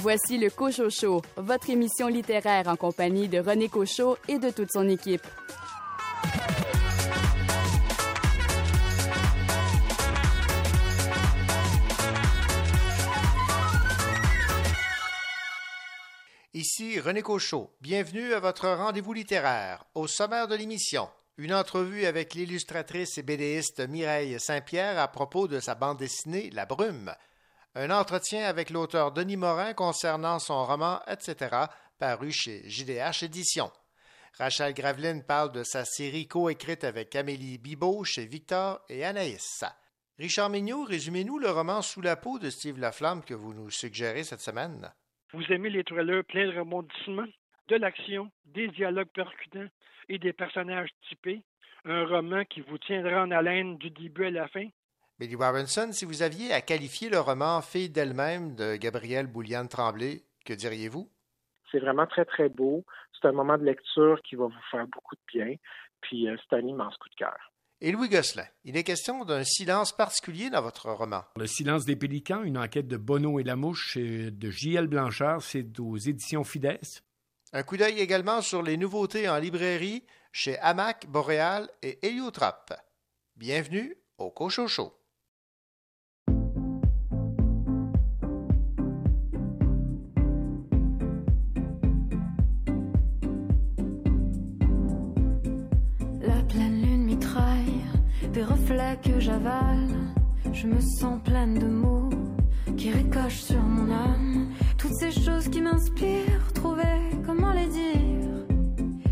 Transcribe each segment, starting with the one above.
Voici le Cochot Show, votre émission littéraire en compagnie de René Cochot et de toute son équipe. Ici René Cochot. Bienvenue à votre rendez-vous littéraire. Au sommaire de l'émission, une entrevue avec l'illustratrice et bédéiste Mireille Saint-Pierre à propos de sa bande dessinée La Brume un entretien avec l'auteur Denis Morin concernant son roman Etc., paru chez JDH Éditions. Rachel Graveline parle de sa série coécrite avec Amélie Bibot chez Victor et Anaïs. Richard Mignot, résumez-nous le roman Sous la peau de Steve Laflamme que vous nous suggérez cette semaine. Vous aimez les thrillers pleins de rebondissements, de l'action, des dialogues percutants et des personnages typés? Un roman qui vous tiendra en haleine du début à la fin? Billy Robinson, si vous aviez à qualifier le roman Fille d'elle-même de Gabrielle Bouliane Tremblay, que diriez-vous? C'est vraiment très, très beau. C'est un moment de lecture qui va vous faire beaucoup de bien. Puis euh, c'est un immense coup de cœur. Et Louis Gosselin, il est question d'un silence particulier dans votre roman. Le silence des pélicans, une enquête de Bono et la mouche de J.L. Blanchard, c'est aux éditions Fides. Un coup d'œil également sur les nouveautés en librairie chez Hamac, Boréal et Héliotrap. Bienvenue au Cochocho. Que j'avale, je me sens pleine de mots qui ricochent sur mon âme. Toutes ces choses qui m'inspirent, trouver comment les dire.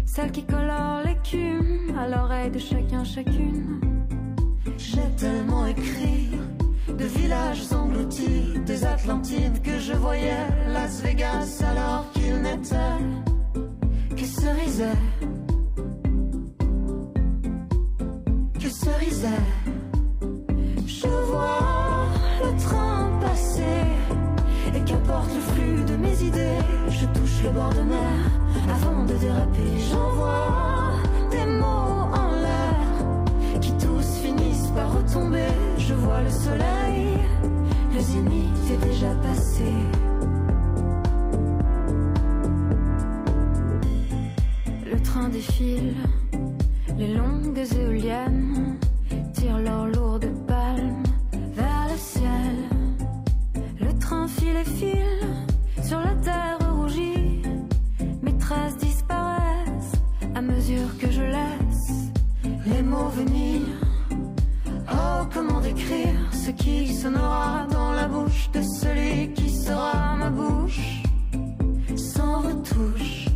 Celles qui colorent l'écume à l'oreille de chacun, chacune. J'ai tellement écrit de villages engloutis, des Atlantides que je voyais, Las Vegas alors qu'il n'était que cerisait. Je vois le train passer et qu'importe le flux de mes idées, je touche le bord de mer avant de déraper. J'envoie des mots en l'air qui tous finissent par retomber. Je vois le soleil, le zénith est déjà passé. Le train défile, les longues éoliennes tirent leur lourde fil et fil sur la terre rougie. Mes traces disparaissent à mesure que je laisse les mots venir. Oh, comment décrire ce qui sonnera dans la bouche de celui qui sera ma bouche sans retouche.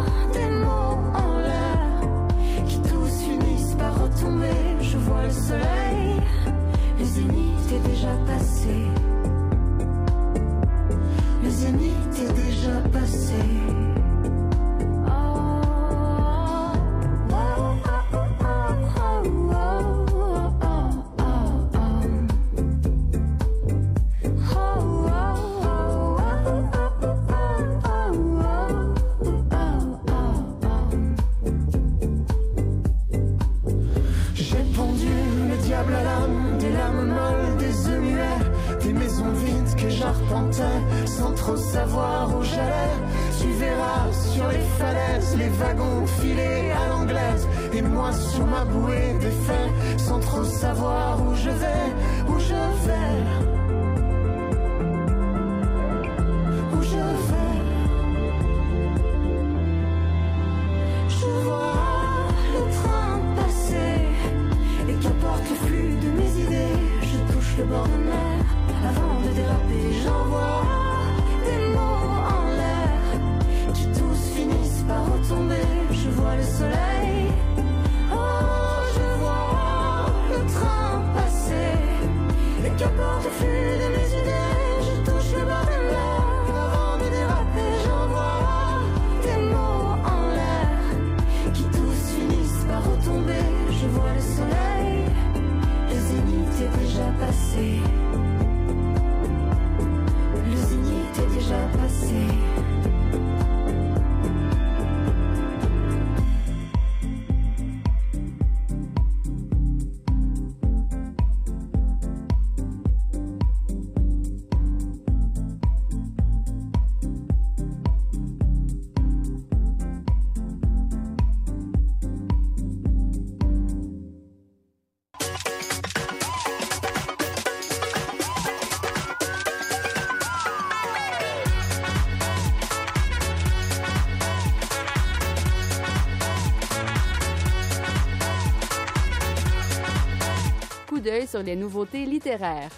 sur les nouveautés littéraires.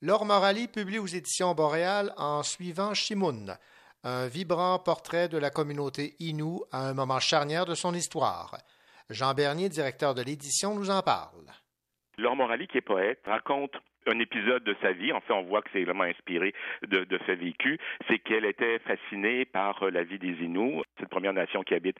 Laure Morali publie aux éditions Boréal en suivant Shimoun, un vibrant portrait de la communauté Innu à un moment charnière de son histoire. Jean Bernier, directeur de l'édition, nous en parle. Laure Morali, qui est poète, raconte un épisode de sa vie, en fait, on voit que c'est vraiment inspiré de, de ce vécu, c'est qu'elle était fascinée par euh, la vie des Inuits, cette première nation qui habite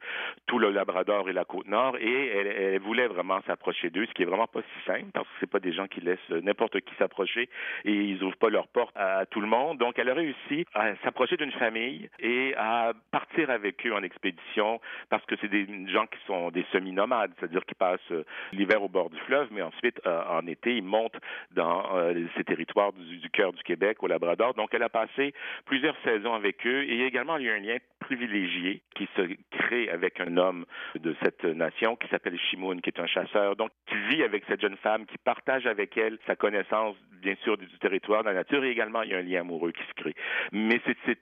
tout le Labrador et la Côte-Nord, et elle, elle, voulait vraiment s'approcher d'eux, ce qui est vraiment pas si simple, parce que c'est pas des gens qui laissent n'importe qui s'approcher et ils ouvrent pas leurs portes à tout le monde. Donc, elle a réussi à s'approcher d'une famille et à partir avec eux en expédition, parce que c'est des gens qui sont des semi-nomades, c'est-à-dire qui passent euh, l'hiver au bord du fleuve, mais ensuite, euh, en été, ils montent dans euh, ces territoires du, cœur du Québec, au Labrador. Donc, elle a passé plusieurs saisons avec eux et également, il y a un lien privilégié qui se crée avec un homme de cette nation qui s'appelle Shimoun, qui est un chasseur, donc qui vit avec cette jeune femme, qui partage avec elle sa connaissance, bien sûr, du, du territoire, de la nature, et également, il y a un lien amoureux qui se crée. Mais c'est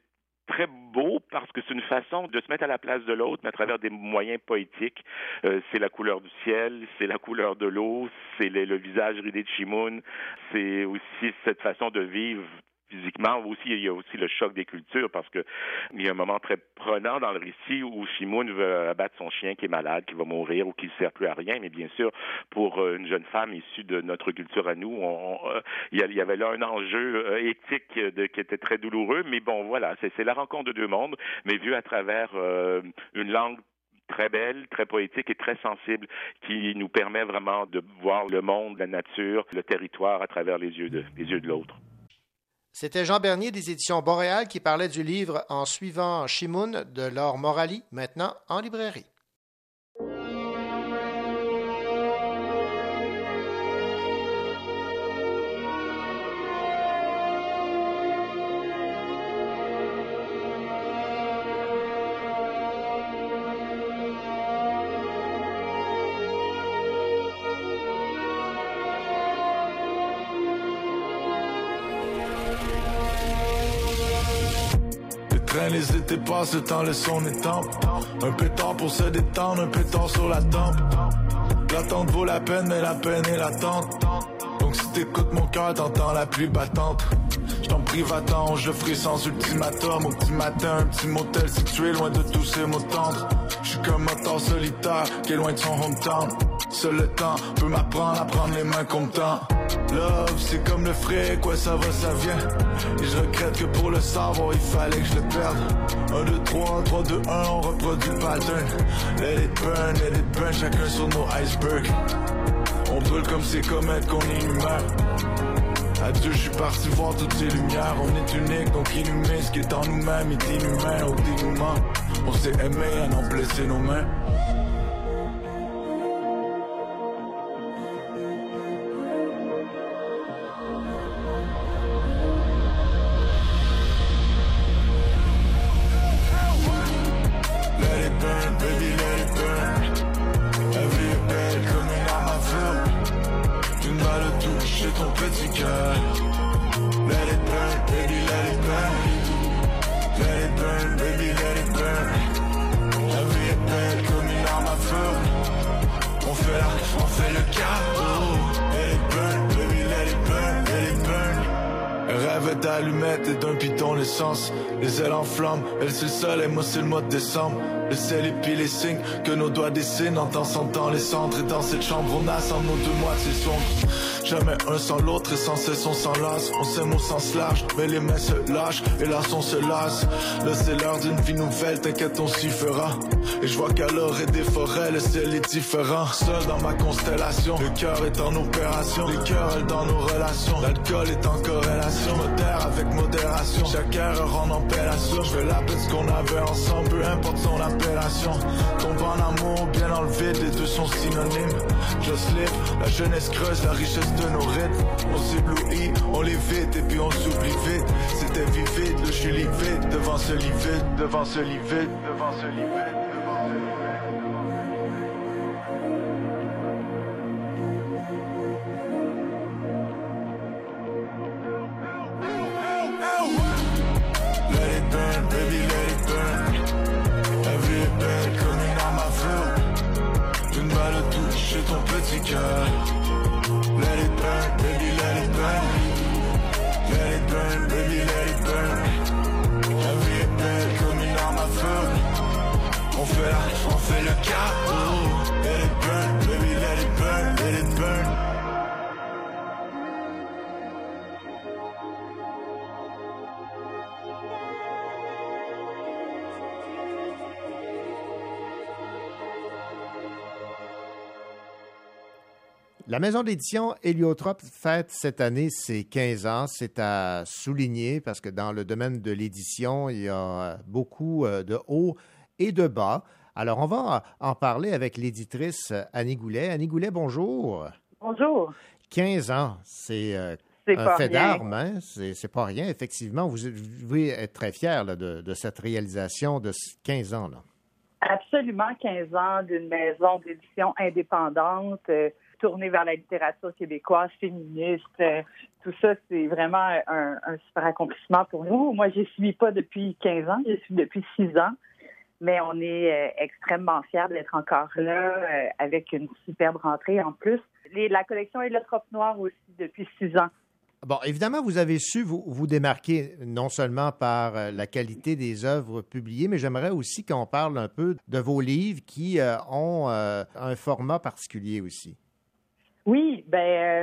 très beau parce que c'est une façon de se mettre à la place de l'autre, mais à travers des moyens poétiques. Euh, c'est la couleur du ciel, c'est la couleur de l'eau, c'est le, visage ridé de Shimoun, c'est aussi cette façon de vivre physiquement. Aussi, il y a aussi le choc des cultures parce que il y a un moment très prenant dans le récit où Shimoun veut abattre son chien qui est malade, qui va mourir ou qui ne sert plus à rien. Mais bien sûr, pour euh, une jeune femme issue de notre culture à nous, euh, il y avait là un enjeu euh, éthique qui était très douloureux. Mais bon, voilà, c'est la rencontre de deux mondes, mais vu à travers une langue très belle, très poétique et très sensible qui nous permet vraiment de voir le monde, la nature, le territoire à travers les yeux de, les yeux de l'autre. C'était Jean Bernier des éditions Boréal qui parlait du livre En suivant Shimoun de Laure Morali, maintenant en librairie. Étés passent, le temps laisse son étampe. Un pétard pour se détendre, un pétard sur la tempe. L'attente vaut la peine, mais la peine est l'attente. Donc si t'écoutes mon cœur, t'entends la pluie battante. J't'en prie, va-t'en, je ferai sans ultimatum. Au petit matin, un petit motel situé loin de tous ces mots tendres. J'suis comme un temps solitaire qui est loin de son hometown. Seul le temps peut m'apprendre à prendre les mains comme temps. Love, c'est comme le frais, quoi ça va, ça vient. Et je regrette que pour le savoir, il fallait que je le perde. 1, 2, 3, 3, 2, 1, on reproduit le pattern. Let it burn, let it burn, chacun sur nos icebergs. On brûle comme ces comètes qu'on est humain. Adieu, je suis parti voir toutes ces lumières. On est unique, donc inhumé. Ce qui est en nous-mêmes est inhumain au dénouement. On s'est aimé à n'en blesser nos mains. C'est le mois de décembre. Le ciel et puis les signes que nos doigts dessinent en dansant dans les cendres. Et dans cette chambre, on a sans nos deux moitiés sombres. Jamais un sans l'autre et sans cesse on s'enlace. On s'aime au sens large, mais les mains se lâchent et là on se lasse. Là c'est l'heure d'une vie nouvelle, t'inquiète on s'y fera. Et je vois qu'à l'heure et des forêts, le ciel est différent. Seul dans ma constellation, le cœur est en opération. Les cœurs dans nos relations, l'alcool est en corrélation. Modère avec modération, chaque erreur en appellation. Je fais la ce qu'on avait ensemble, peu importe son appellation. Tombe en amour, bien enlevé, les deux sont synonymes. Just live, la jeunesse creuse, la richesse de nos rythmes. On s'éblouit, on les vite et puis on s'oublie vite. C'était vivide, le je vite devant ce lit devant ce lit devant ce lit. Petit cœur. Let it burn, baby, let it burn. Let it burn, baby, let it burn. La vie est belle comme une arme à feu. On fait la, on fait le chaos. La maison d'édition Héliotrope fête cette année ses 15 ans. C'est à souligner parce que dans le domaine de l'édition, il y a beaucoup euh, de hauts et de bas. Alors, on va en parler avec l'éditrice Annie Goulet. Annie Goulet, bonjour. Bonjour. 15 ans, c'est euh, un fait d'armes, hein? c'est pas rien. Effectivement, vous devez être très fier de, de cette réalisation de 15 ans. Là. Absolument 15 ans d'une maison d'édition indépendante, euh, tournée vers la littérature québécoise, féministe. euh, tout ça, c'est vraiment un, super accomplissement pour nous. Moi, je suis pas depuis 15 ans, je suis depuis 6 ans. Mais on est euh, extrêmement fiers d'être encore là euh, avec une superbe rentrée en plus. La collection Héliotrope Noire aussi depuis 6 ans. Bon, évidemment, vous avez su vous, démarquer non seulement par euh, la qualité des œuvres publiées, mais j'aimerais aussi qu'on parle un peu de vos livres qui ont un format particulier aussi. Oui, ben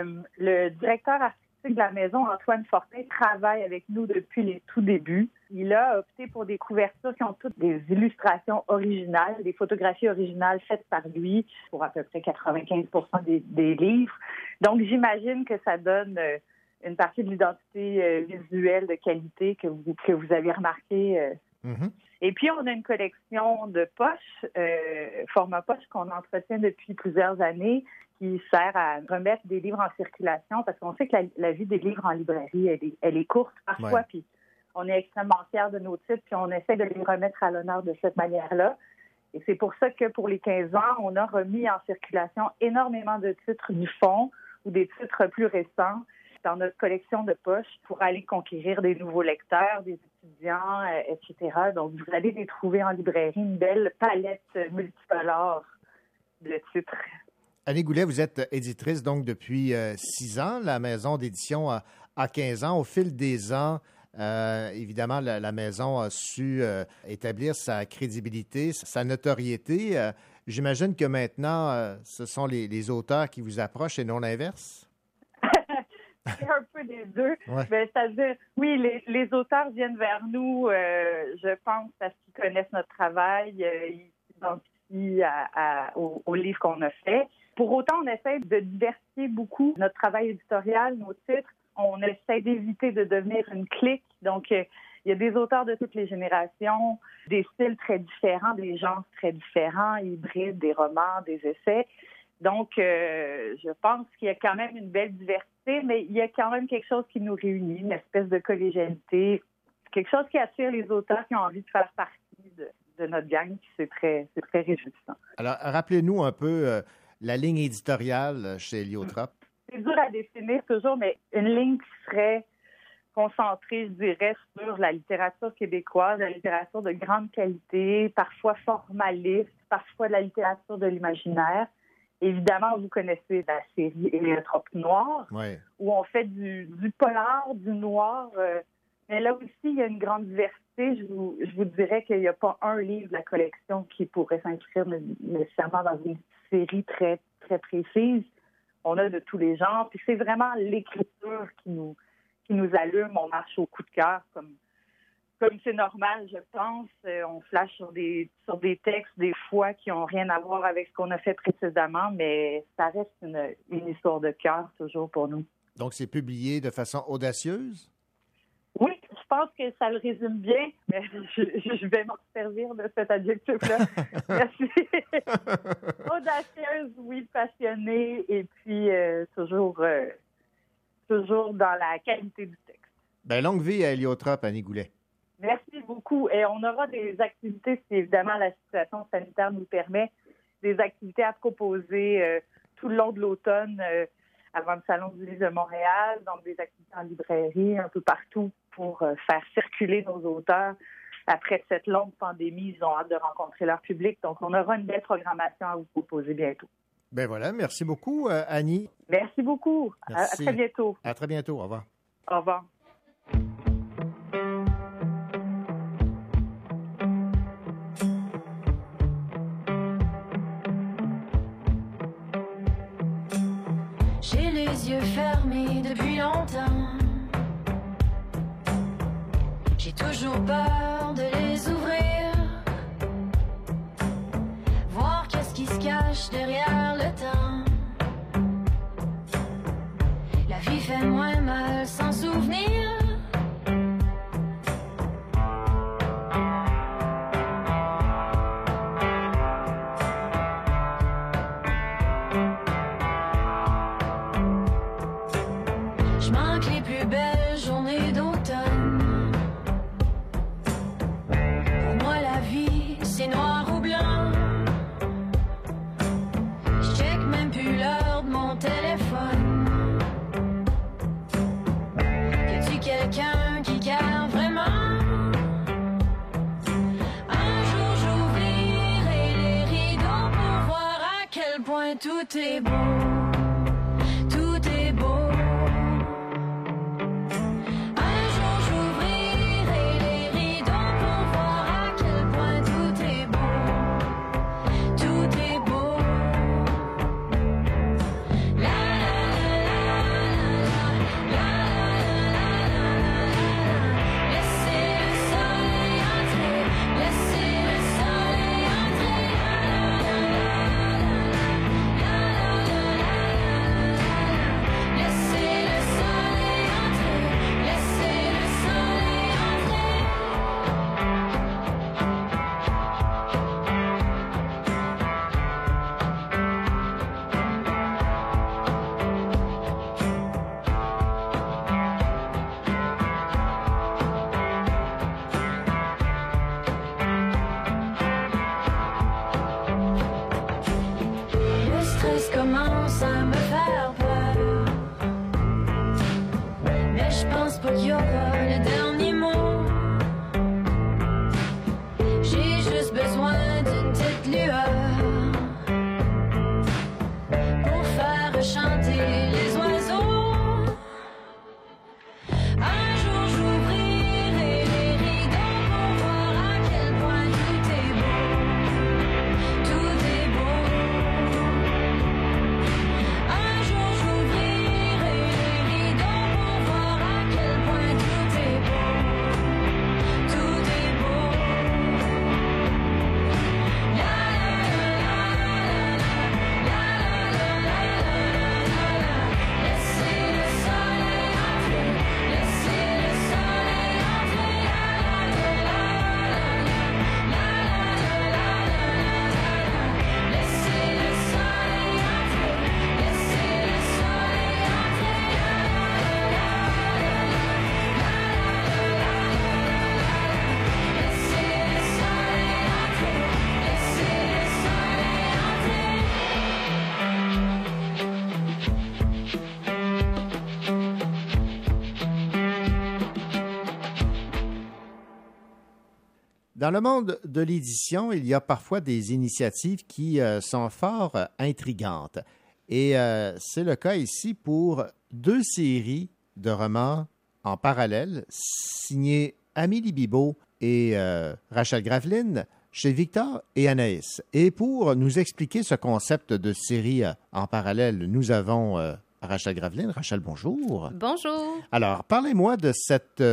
euh, le directeur artistique de la maison, Antoine Fortin, travaille avec nous depuis les tout débuts. Il a opté pour des couvertures qui ont toutes des illustrations originales, des photographies originales faites par lui pour à peu près 95 des, des livres. Donc, j'imagine que ça donne euh, une partie de l'identité euh, visuelle de qualité que vous, que vous avez remarqué Mhm. et puis, on a une collection de poches, euh, format poche qu'on entretient depuis plusieurs années, qui sert à remettre des livres en circulation, parce qu'on sait que la, la vie des livres en librairie, elle est, elle est courte parfois, Ouais. puis on est extrêmement fiers de nos titres, puis on essaie de les remettre à l'honneur de cette manière-là. Et c'est pour ça que pour les 15 ans, on a remis en circulation énormément de titres du fond ou des titres plus récents dans notre collection de poches pour aller conquérir des nouveaux lecteurs, des étudiants, euh, etc. Donc, vous allez les trouver en librairie, une belle palette multicolore de titres. Annie Goulet, vous êtes éditrice donc depuis euh, six ans. La maison d'édition a, a 15 ans. Au fil des ans, euh, évidemment, la, maison a su établir sa crédibilité, sa notoriété. J'imagine que maintenant, ce sont les auteurs qui vous approchent et non l'inverse? C'est un peu des deux. Ouais. Ben, C'est-à-dire, oui, les, les auteurs viennent vers nous, euh, je pense, parce qu'ils connaissent notre travail, euh, ils s'identifient à, à- au, au livre qu'on a fait. Pour autant, on essaie de diversifier beaucoup notre travail éditorial, nos titres. On essaie d'éviter de devenir une clique. Donc, euh, il y a des auteurs de toutes les générations, des styles très différents, des genres très différents, hybrides, des romans, des essais. Donc, euh, je pense qu'il y a quand même une belle diversité, mais il y a quand même quelque chose qui nous réunit, une espèce de collégialité, quelque chose qui attire les auteurs qui ont envie de faire partie de, de notre gang, c'est très, c'est très réjouissant. Alors, rappelez-nous un peu euh, la ligne éditoriale chez Héliotrope. C'est dur à définir toujours, mais une ligne qui serait concentrée, je dirais, sur la littérature québécoise, la littérature de grande qualité, parfois formaliste, parfois de la littérature de l'imaginaire. Évidemment, vous connaissez la série Héliotrope Noire, Oui. où on fait du, du polar, du noir. euh, mais là aussi, il y a une grande diversité. Je vous, je vous dirais qu'il n'y a pas un livre de la collection qui pourrait s'inscrire né- nécessairement dans une série très, très précise. On a de tous les genres. Puis c'est vraiment l'écriture qui nous, qui nous allume. On marche au coup de cœur comme comme c'est normal, je pense. Euh, on flash sur des sur des textes des fois qui ont rien à voir avec ce qu'on a fait précédemment, mais ça reste une, une histoire de cœur toujours pour nous. Donc, c'est publié de façon audacieuse? Oui, je pense que ça le résume bien, mais je, je vais m'en servir de cet adjectif-là. Merci. Audacieuse, oui, passionnée, et puis euh, toujours, euh, toujours dans la qualité du texte. Ben, longue vie à Héliotrope, Annie Goulet. Merci beaucoup. Et on aura des activités, si évidemment la situation sanitaire nous permet, des activités à proposer euh, tout le long de l'automne euh, avant le Salon du livre de Montréal, donc des activités en librairie un peu partout pour euh, faire circuler nos auteurs. Après cette longue pandémie, ils ont hâte de rencontrer leur public. Donc, on aura une belle programmation à vous proposer bientôt. Ben voilà, merci beaucoup, Annie. Merci beaucoup. À, à très bientôt. À très bientôt. Au revoir. Au revoir. Yeux fermés depuis longtemps. J'ai toujours peur de les ouvrir. Voir qu'est-ce qui se cache derrière le temps. La vie fait moins mal sans souvenir. Point tout Dans le monde de l'édition, il y a parfois des initiatives qui euh, sont fort euh, intrigantes. Et euh, c'est le cas ici pour deux séries de romans en parallèle, signées Amélie Bibot et Rachel Graveline, chez Victor et Anaïs. Et pour nous expliquer ce concept de série en parallèle, nous avons Rachel Graveline. Rachel, bonjour. Bonjour. Alors, parlez-moi de cette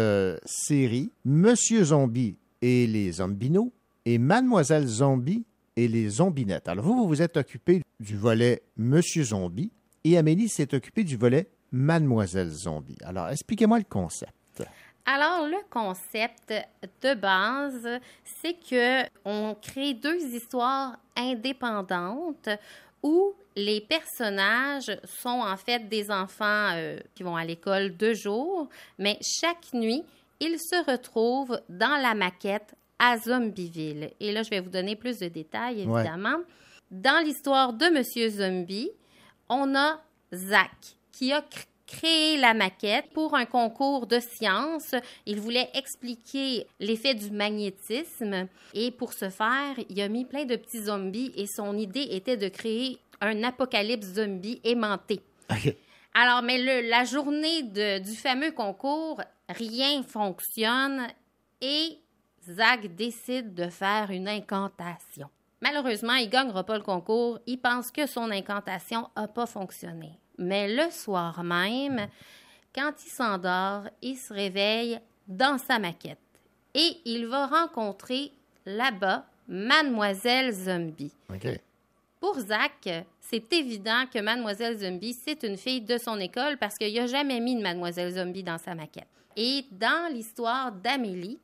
série Monsieur Zombie et les Zombinos et Mademoiselle Zombie et les Zombinettes. Alors, vous, vous vous êtes occupé du volet Monsieur Zombie et Amélie s'est occupée du volet Mademoiselle Zombie. Alors, expliquez-moi le concept. Alors, le concept de base, c'est que on crée deux histoires indépendantes où les personnages sont en fait des enfants euh, qui vont à l'école deux jours, mais chaque nuit, ils se retrouvent dans la maquette à Zombieville. Et là, je vais vous donner plus de détails, Ouais. évidemment. Dans l'histoire de Monsieur Zombie, on a Zach qui a cr- créé la maquette pour un concours de sciences. Il voulait expliquer l'effet du magnétisme et pour ce faire, il a mis plein de petits zombies et son idée était de créer un apocalypse zombie aimanté. OK. Alors, mais le- la journée de- du fameux concours, rien fonctionne et Zach décide de faire une incantation. Malheureusement, il gagnera pas le concours. Il pense que son incantation a pas fonctionné. Mais le soir même, quand il s'endort, il se réveille dans sa maquette et il va rencontrer là-bas Mademoiselle Zombie. Pour Zach, c'est évident que Mademoiselle Zombie, c'est une fille de son école parce qu'il n'a jamais mis de Mademoiselle Zombie dans sa maquette. Et dans l'histoire d'Amélie,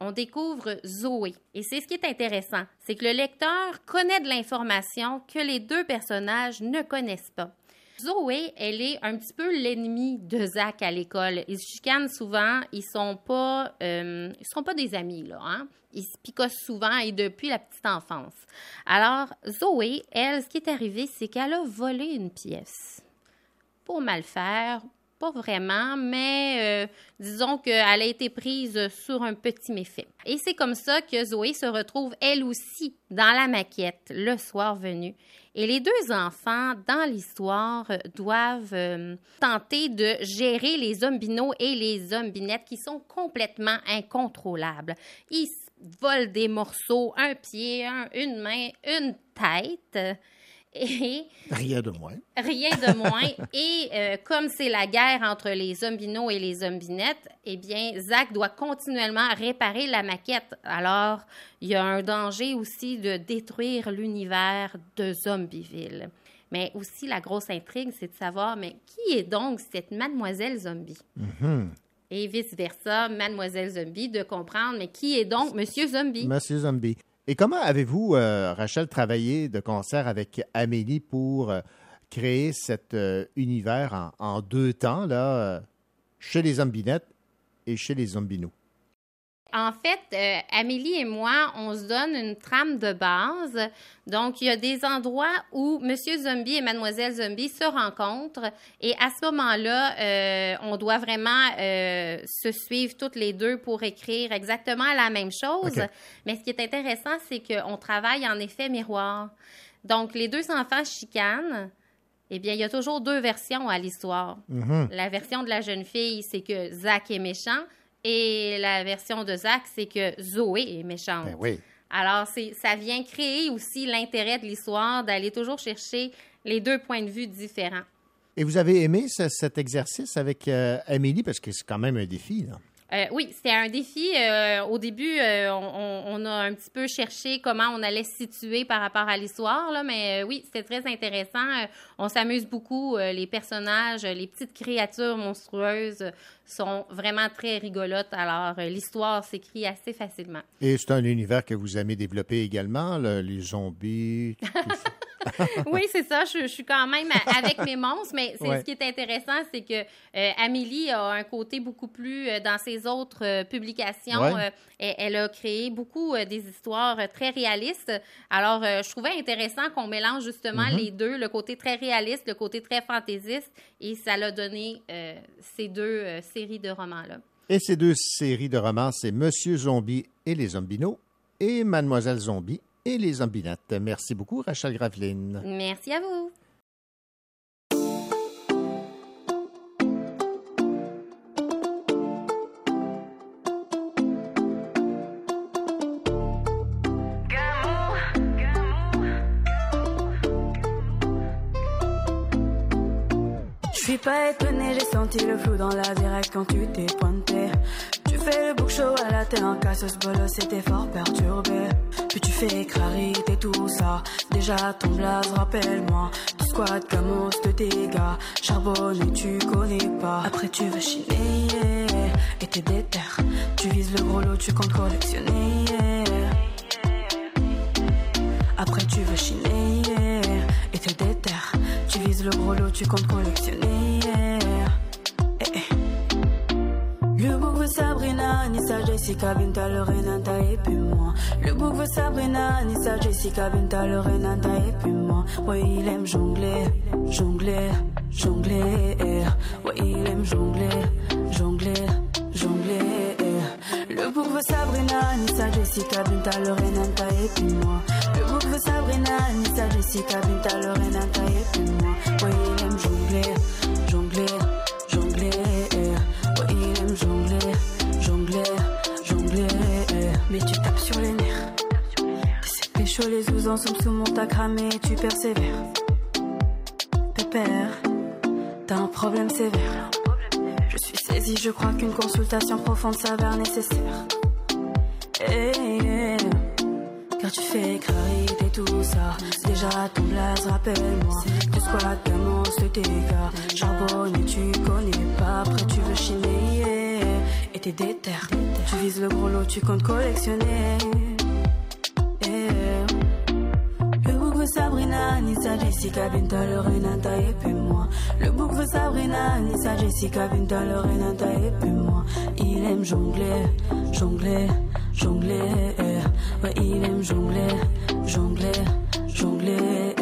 on découvre Zoé. Et c'est ce qui est intéressant, c'est que le lecteur connaît de l'information que les deux personnages ne connaissent pas. Zoé, elle est un petit peu l'ennemi de Zach à l'école. Ils se chicanent souvent, ils sont pas, euh, ils sont pas des amis là. Hein? Ils se picossent souvent et depuis la petite enfance. Alors Zoé, elle, ce qui est arrivé, c'est qu'elle a volé une pièce pour mal faire, pas vraiment, mais euh, disons qu'elle a été prise sur un petit méfait. Et c'est comme ça que Zoé se retrouve elle aussi dans la maquette le soir venu. Et les deux enfants, dans l'histoire, doivent euh, tenter de gérer les zombinos et les zombinettes qui sont complètement incontrôlables. Ils volent des morceaux, un pied, un- une main, une tête. Et Rien de moins. Rien de moins. Et euh, comme c'est la guerre entre les zombinos et les zombinettes, eh bien, Zach doit continuellement réparer la maquette. Alors, il y a un danger aussi de détruire l'univers de Zombieville. Mais aussi, la grosse intrigue, c'est de savoir, mais qui est donc cette mademoiselle zombie? Mhm. Et vice-versa, mademoiselle zombie, de comprendre, mais qui est donc monsieur zombie? Monsieur Zombie. Et comment avez-vous, euh, Rachel, travaillé de concert avec Amélie pour euh, créer cet euh, univers en, deux temps, là, chez les Zombinettes et chez les Zombinos? En fait, euh, Amélie et moi, on se donne une trame de base. Donc, il y a des endroits où Monsieur Zombie et Mademoiselle Zombie se rencontrent. Et à ce moment-là, euh, on doit vraiment euh, se suivre toutes les deux pour écrire exactement la même chose. Mais ce qui est intéressant, c'est qu'on travaille en effet miroir. Donc, les deux enfants chicanent. Eh bien, il y a toujours deux versions à l'histoire. Mhm. La version de la jeune fille, c'est que Zach est méchant. Et la version de Zach, c'est que Zoé est méchante. Ben oui. Alors, c'est, ça vient créer aussi l'intérêt de l'histoire d'aller toujours chercher les deux points de vue différents. Et vous avez aimé ce- cet exercice avec euh, Amélie, parce que c'est quand même un défi, là. Euh, oui, c'était un défi. Euh, au début, euh, on, a un petit peu cherché comment on allait se situer par rapport à l'histoire, là, mais oui, c'était très intéressant. On s'amuse beaucoup. Les personnages, les petites créatures monstrueuses sont vraiment très rigolotes. Alors, l'histoire s'écrit assez facilement. Et c'est un univers que vous aimez développer également, là, les zombies. tout ça? oui, c'est ça. Je, je suis quand même avec mes monstres, mais c'est Ouais. ce qui est intéressant, c'est que euh, Amélie a un côté beaucoup plus euh, dans ses autres euh, publications. Ouais. elle, elle a créé beaucoup des histoires très réalistes. Alors, je trouvais intéressant qu'on mélange justement Mhm. les deux, le côté très réaliste, le côté très fantaisiste, et ça l'a donné ces deux séries de romans-là. Et ces deux séries de romans, c'est Monsieur Zombie et les Zombinos et Mademoiselle Zombie et les Zombinettes. Merci beaucoup, Rachel Graveline. Merci à vous. Je suis pas étonné, j'ai senti le flou dans la directe quand tu t'es pointé. Tu fais le bouc chaud à la tête en casse, ce bolo c'était fort perturbé. Puis tu fais clarité tout ça. Déjà ton blaze, rappelle-moi. Tu squattes comme de dégâts. Charbonne et tu connais pas. Après tu veux chiner et t'es déter. Tu vises le gros lot, tu comptes collectionner. Après tu veux chiner et t'es déter. Tu vises le gros lot, tu comptes collectionner. Jessica, Binta, Lorenata et puis moi. Le bouc veut Sabrina, Anissa, Jessica, Binta, Lorenata et puis moi. Ouais, il aime jongler, jongler, jongler. Ouais, il aime jongler, jongler, jongler. Le bouc veut Sabrina, Anissa, Jessica, Binta, Lorenata et puis moi. Le bouc veut Sabrina, Anissa, Jessica, Binta, Lorenata et puis moi. Ouais, il aime jongler. mais tu tapes sur les nerfs. T'es chaud, les sous ensemble sous mon à cramé tu persévères. Pépère, t'as un problème sévère. Je suis saisie, je crois qu'une consultation profonde s'avère nécessaire. Eh, car tu fais clarité tout ça. Déjà ton blaze, rappelle-moi. Tu squats, t'annonces tes dégâts. Charbonne tu connais pas. Après tu veux chiner et t'es déterre. Tu vises le gros lot, tu comptes collectionner. Le bouc veut Sabrina, Nissa, Jessica, Binta, et puis moi. Le bouc veut Sabrina, Nissa, Jessica, Binta, Lorenata et puis moi. Il aime jongler, jongler, jongler. Ouais, il aime jongler, jongler, jongler.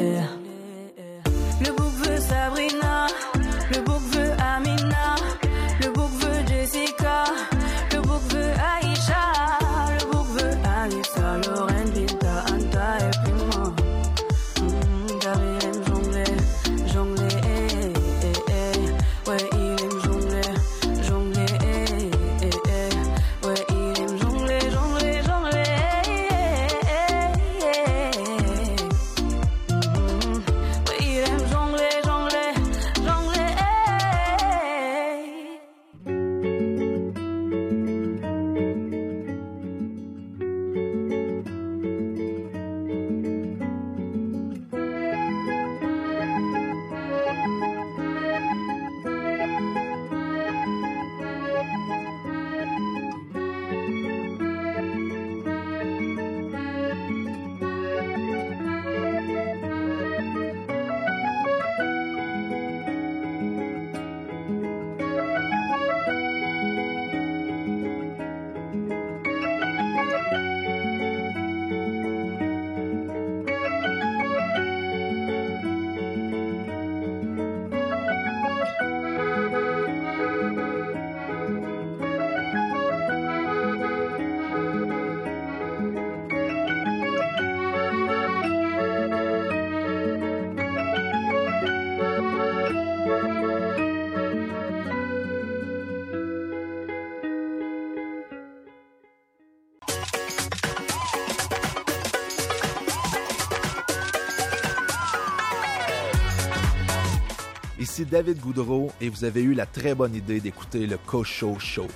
Ici David Goudreau et vous avez eu la très bonne idée d'écouter le Cocho Show.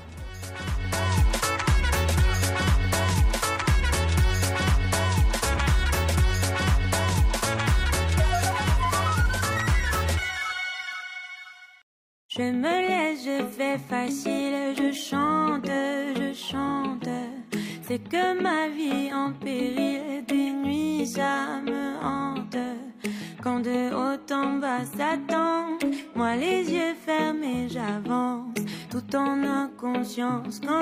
buscar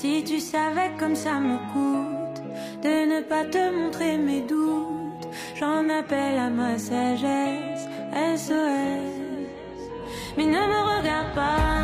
Si tu savais comme ça me coûte de ne pas te montrer mes doutes, j'en appelle à ma sagesse. SOS. Mais ne me regarde pas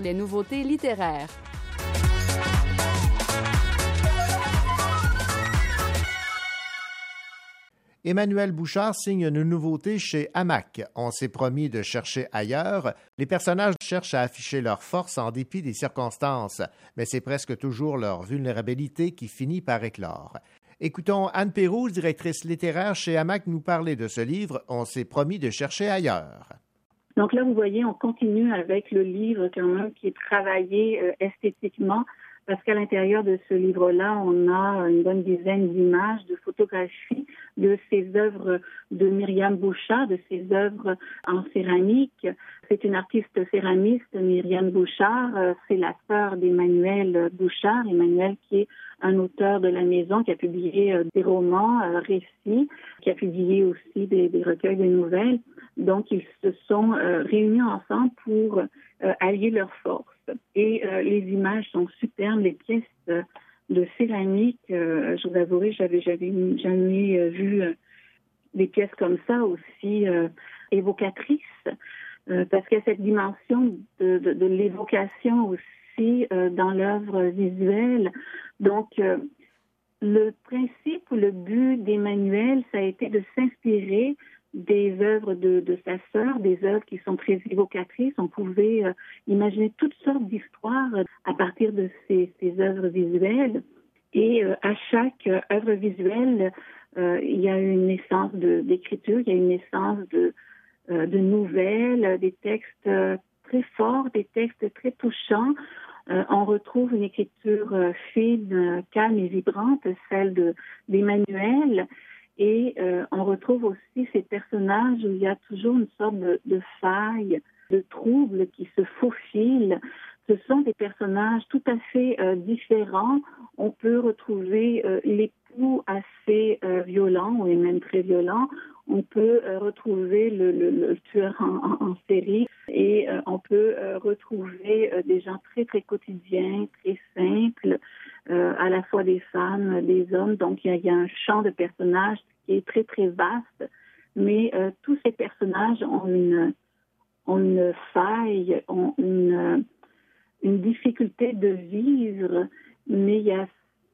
les nouveautés littéraires. Emmanuel Bouchard signe une nouveauté chez Hamac. On s'est promis de chercher ailleurs. Les personnages cherchent à afficher leur force en dépit des circonstances, mais c'est presque toujours leur vulnérabilité qui finit par éclore. Écoutons Anne Pérouse, directrice littéraire chez Hamac, nous parler de ce livre On s'est promis de chercher ailleurs. Donc là, vous voyez, on continue avec le livre quand même qui est travaillé euh, esthétiquement parce qu'à l'intérieur de ce livre-là, on a une bonne dizaine d'images, de photographies de ces œuvres de Myriam Bouchard, de ces œuvres en céramique. C'est une artiste céramiste, Myriam Bouchard. Euh, C'est la sœur d'Emmanuel Bouchard. Emmanuel qui est un auteur de la maison qui a publié euh, des romans, euh, récits, qui a publié aussi des, des recueils de nouvelles. Donc, ils se sont réunis ensemble pour allier leurs forces. Et les images sont superbes, les pièces de céramique. je vous avouerai, j'avais jamais vu des pièces comme ça aussi évocatrices, euh, parce qu'il y a cette dimension de, l'évocation aussi euh, dans l'œuvre visuelle. Donc, euh, le principe ou le but d'Emmanuel, ça a été de s'inspirer des œuvres de, sa sœur, des œuvres qui sont très évocatrices. On pouvait imaginer toutes sortes d'histoires à partir de ces, ces œuvres visuelles. Et à chaque œuvre visuelle, il y a une de- d'écriture, il y a une naissance de, de nouvelles, euh, des textes euh, très forts, des textes très touchants. Euh, on retrouve une écriture euh, fine, euh, calme et vibrante, celle de d'Emmanuel. Et euh, on retrouve aussi ces personnages où il y a toujours une sorte de, de faille, de trouble qui se faufile. Ce sont des personnages tout à fait euh, différents. On peut retrouver euh, assez euh, violent, ou même très violent. On peut euh, retrouver le, tueur en, série et euh, on peut euh, retrouver des gens très, très quotidiens, très simples, à la fois des femmes, des hommes. Donc, il y a, un champ de personnages qui est très, très vaste. Mais tous ces personnages ont une, faille, ont une difficulté de vivre, mais il y a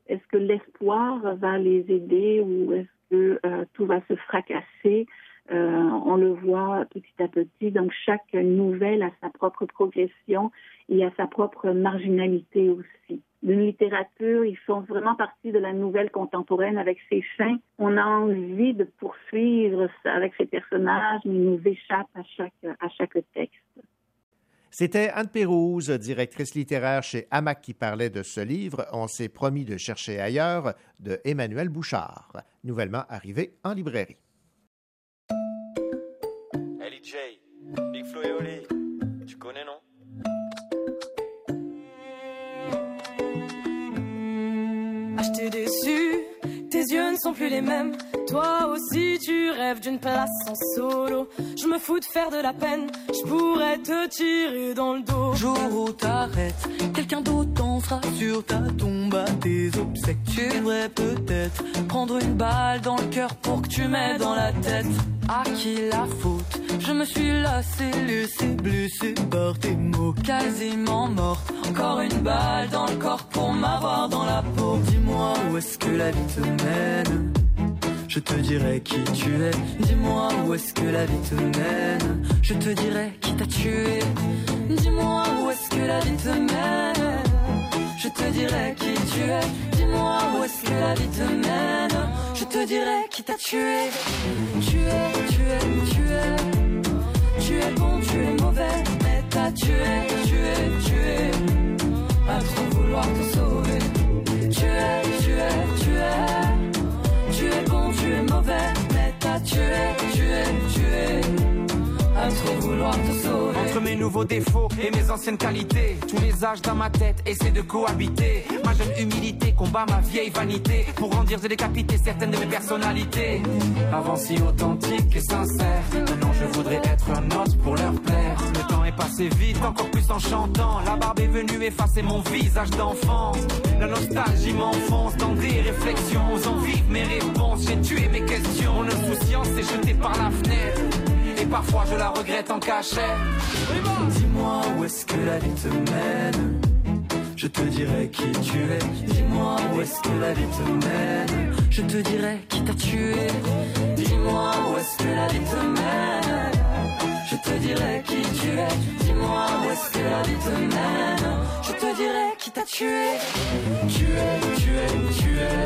est-ce que l'espoir va les aider ou est-ce que euh, tout va se fracasser? Euh, On le voit petit à petit. Donc chaque nouvelle a sa propre progression et a sa propre marginalité aussi. D'une littérature, ils font vraiment partie de la nouvelle contemporaine avec ses fins. On a envie de poursuivre avec ces personnages, mais ils nous échappent à chaque, à chaque texte. C'était Anne Pérouse, directrice littéraire chez Hamac, qui parlait de ce livre On s'est promis de chercher ailleurs de Emmanuel Bouchard, nouvellement arrivé en librairie. Ellie J, Big Flo et Oli, tu connais non? Acheter déçu, tes yeux ne sont plus les mêmes. Toi aussi tu rêves d'une place en solo. Je me fous de faire de la peine, je pourrais te tirer dans le dos. Jour où t'arrêtes, quelqu'un d'autre en fera sur ta tombe à tes obsèques. Tu devrais peut-être prendre une balle dans le cœur pour que tu m'aides dans la tête. À qui la faute? Je me suis lassé, laissé blessé par tes mots. Quasiment morte, encore une balle dans le corps pour m'avoir dans la peau. Dis-moi où est-ce que la vie te mène? Je te dirai qui tu es. Dis-moi où est-ce que la vie te mène. Je te dirai qui t'a tué. Dis-moi où est-ce que la vie te mène. Je te dirai qui tu es. Dis-moi où est-ce que la vie te mène. Je te dirai qui t'a tué. Tu es, tu es, tu es. Tu es bon, tu es mauvais. Mais t'as tué, tu es, tu es. À trop vouloir te sauver. Tu es, tu es, tu es. Es mauvais, mais t'as tué, tué, tué. Entre mes nouveaux défauts et mes anciennes qualités, tous les âges dans ma tête essaient de cohabiter. Ma jeune humilité combat ma vieille vanité pour grandir et décapiter certaines de mes personnalités. Avant si authentique et sincère, maintenant je voudrais être un autre pour leur plaire. Le temps est passé vite, encore plus en chantant. La barbe est venue effacer mon visage d'enfant. La nostalgie m'enfonce dans des réflexions. Osant vivre mes réponses, j'ai tué mes questions. Mon insouciance s'est jetée par la fenêtre. Parfois je la regrette en cachette. Dis-moi où est-ce que la vie te mène. Je te dirai qui tu es. Dis-moi où est-ce que la vie te mène. Je te dirai qui t'a tué. Dis-moi où est-ce que la vie te mène. Je te dirai qui tu es. Dis-moi où est-ce que la vie te mène. Je te dirai qui t'a tué. Tu es, tu es, tu es.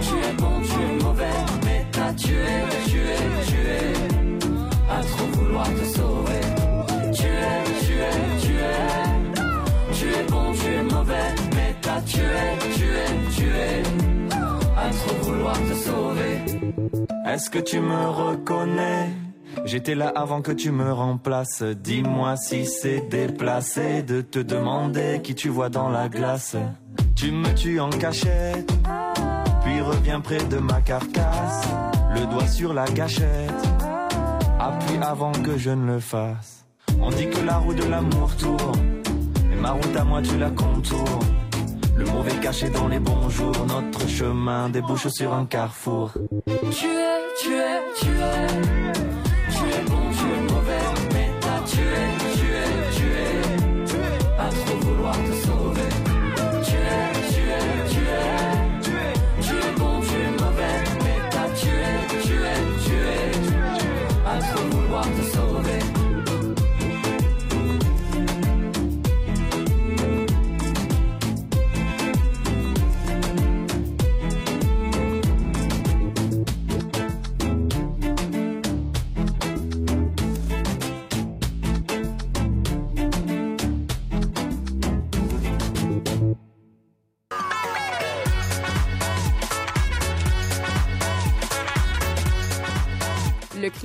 Tu es bon, tu es mauvais. Mais t'as tué, tu es, tu es. À trop vouloir te sauver. Tu es, tu es, tu es. Tu es bon, tu es mauvais. Mais t'as tué, tu es, tu es. À trop vouloir te sauver. Est-ce que tu me reconnais? J'étais là avant que tu me remplaces. Dis-moi si c'est déplacé de te demander qui tu vois dans la glace. Tu me tues en cachette, puis reviens près de ma carcasse. Le doigt sur la gâchette, appuie avant que je ne le fasse. On dit que la roue de l'amour tourne, mais ma route à moi tu la contours. Le mauvais caché dans les bons jours, notre chemin débouche sur un carrefour. Tu es, tu es, tu es.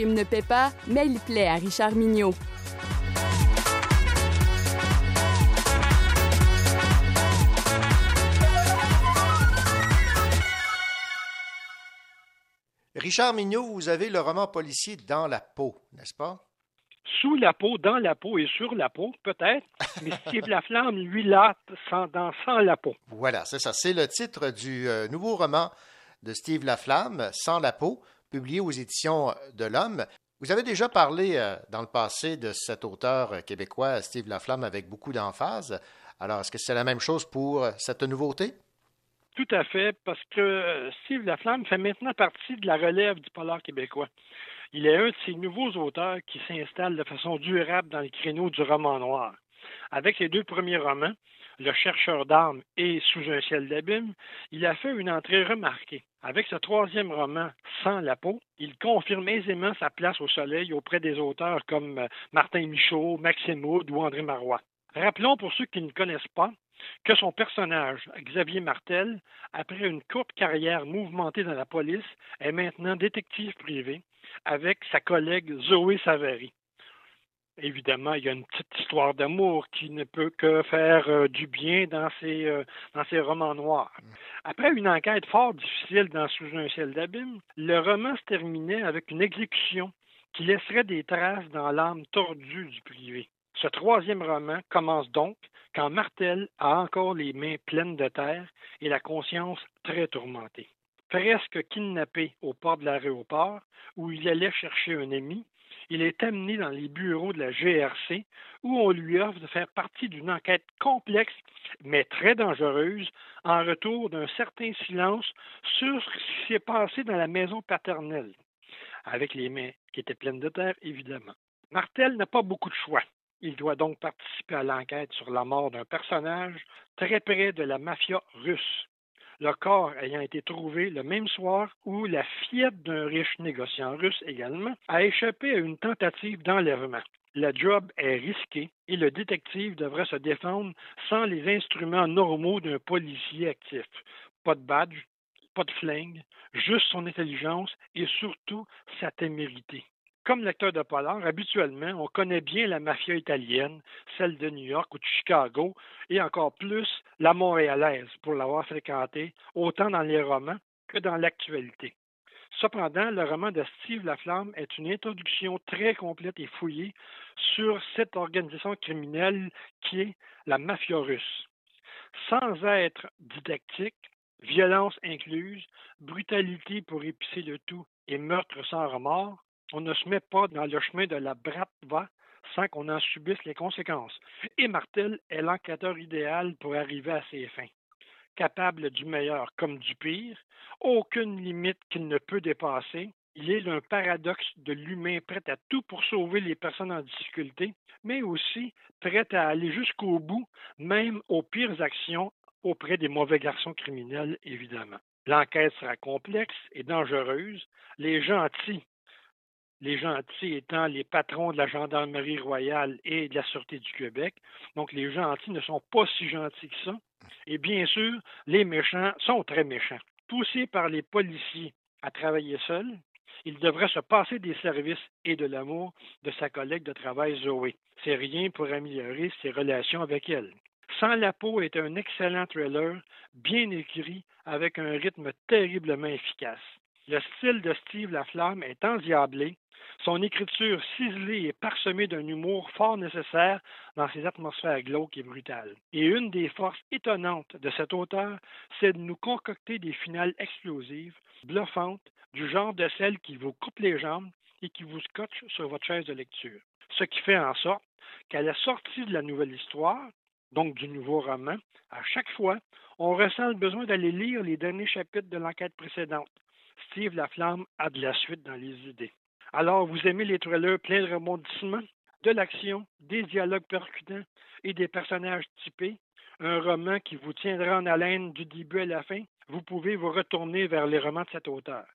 Crime ne paie pas, mais il plaît à Richard Mignot. Richard Mignot, vous avez le roman policier Dans la peau, n'est-ce pas? Sous la peau, dans la peau et sur la peau, peut-être, mais Steve Laflamme, lui, là, sans, dans Sans la peau. Voilà, c'est ça. C'est le titre du euh, nouveau roman de Steve Laflamme, Sans la peau, publié aux éditions de l'Homme. Vous avez déjà parlé euh, dans le passé de cet auteur euh, québécois, Steve Laflamme, avec beaucoup d'emphase. Alors, est-ce que c'est la même chose pour euh, cette nouveauté? Tout à fait, parce que Steve Laflamme fait maintenant partie de la relève du polar québécois. Il est un de ces nouveaux auteurs qui s'installe de façon durable dans le créneau du roman noir. Avec ses deux premiers romans, Le chercheur d'armes et Sous un ciel d'abîme, il a fait une entrée remarquée. Avec ce troisième roman, Sans la peau, il confirme aisément sa place au soleil auprès des auteurs comme euh, Martin Michaud, Maxime Oud ou André Marois. Rappelons pour ceux qui ne connaissent pas que son personnage, Xavier Martel, après une courte carrière mouvementée dans la police, est maintenant détective privé avec sa collègue Zoé Savary. Évidemment, il y a une petite histoire d'amour qui ne peut que faire euh, du bien dans ces, euh, dans ces romans noirs. Après une enquête fort difficile dans Sous un ciel d'abîme, le roman se terminait avec une exécution qui laisserait des traces dans l'âme tordue du privé. Ce troisième roman commence donc quand Martel a encore les mains pleines de terre et la conscience très tourmentée. Presque kidnappé au port de l'aéroport, où il allait chercher un ami, il est amené dans les bureaux de la GRC où on lui offre de faire partie d'une enquête complexe mais très dangereuse en retour d'un certain silence sur ce qui s'est passé dans la maison paternelle, avec les mains qui étaient pleines de terre, évidemment. Martel n'a pas beaucoup de choix. Il doit donc participer à l'enquête sur la mort d'un personnage très près de la mafia russe le corps ayant été trouvé le même soir où la fillette d'un riche négociant russe également a échappé à une tentative d'enlèvement. Le job est risqué et le détective devrait se défendre sans les instruments normaux d'un policier actif. Pas de badge, pas de flingue, juste son intelligence et surtout sa témérité. Comme lecteur de polar, habituellement, on connaît bien la mafia italienne, celle de New York ou de Chicago, et encore plus la montréalaise, pour l'avoir fréquentée, autant dans les romans que dans l'actualité. Cependant, le roman de Steve Laflamme est une introduction très complète et fouillée sur cette organisation criminelle qui est la mafia russe. Sans être didactique, violence incluse, brutalité pour épicer le tout et meurtre sans remords, on ne se met pas dans le chemin de la bratva sans qu'on en subisse les conséquences. Et Martel est l'enquêteur idéal pour arriver à ses fins. Capable du meilleur comme du pire, aucune limite qu'il ne peut dépasser, il est un paradoxe de l'humain prêt à tout pour sauver les personnes en difficulté, mais aussi prêt à aller jusqu'au bout, même aux pires actions auprès des mauvais garçons criminels, évidemment. L'enquête sera complexe et dangereuse. Les gentils les gentils étant les patrons de la gendarmerie royale et de la Sûreté du Québec. Donc, les gentils ne sont pas si gentils que ça. Et bien sûr, les méchants sont très méchants. Poussés par les policiers à travailler seuls, il devrait se passer des services et de l'amour de sa collègue de travail Zoé. C'est rien pour améliorer ses relations avec elle. Sans la peau est un excellent thriller, bien écrit, avec un rythme terriblement efficace. Le style de Steve Laflamme est endiablé, son écriture ciselée et parsemée d'un humour fort nécessaire dans ses atmosphères glauques et brutales. Et une des forces étonnantes de cet auteur, c'est de nous concocter des finales explosives, bluffantes, du genre de celles qui vous coupent les jambes et qui vous scotchent sur votre chaise de lecture. Ce qui fait en sorte qu'à la sortie de la nouvelle histoire, donc du nouveau roman, à chaque fois, on ressent le besoin d'aller lire les derniers chapitres de l'enquête précédente. Steve Laflamme a de la suite dans les idées. Alors, vous aimez les thrillers pleins de rebondissements, de l'action, des dialogues percutants et des personnages typés, un roman qui vous tiendra en haleine du début à la fin, vous pouvez vous retourner vers les romans de cet auteur.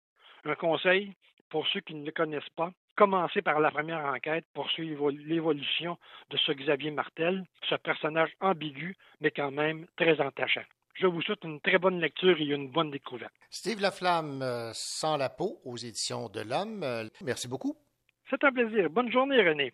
Un conseil, pour ceux qui ne le connaissent pas, commencez par la première enquête pour suivre l'évolution de ce Xavier Martel, ce personnage ambigu, mais quand même très entachant. Je vous souhaite une très bonne lecture et une bonne découverte. Steve Laflamme, euh, Sans la peau, aux éditions de l'Homme. Euh, merci beaucoup. C'est un plaisir. Bonne journée, René.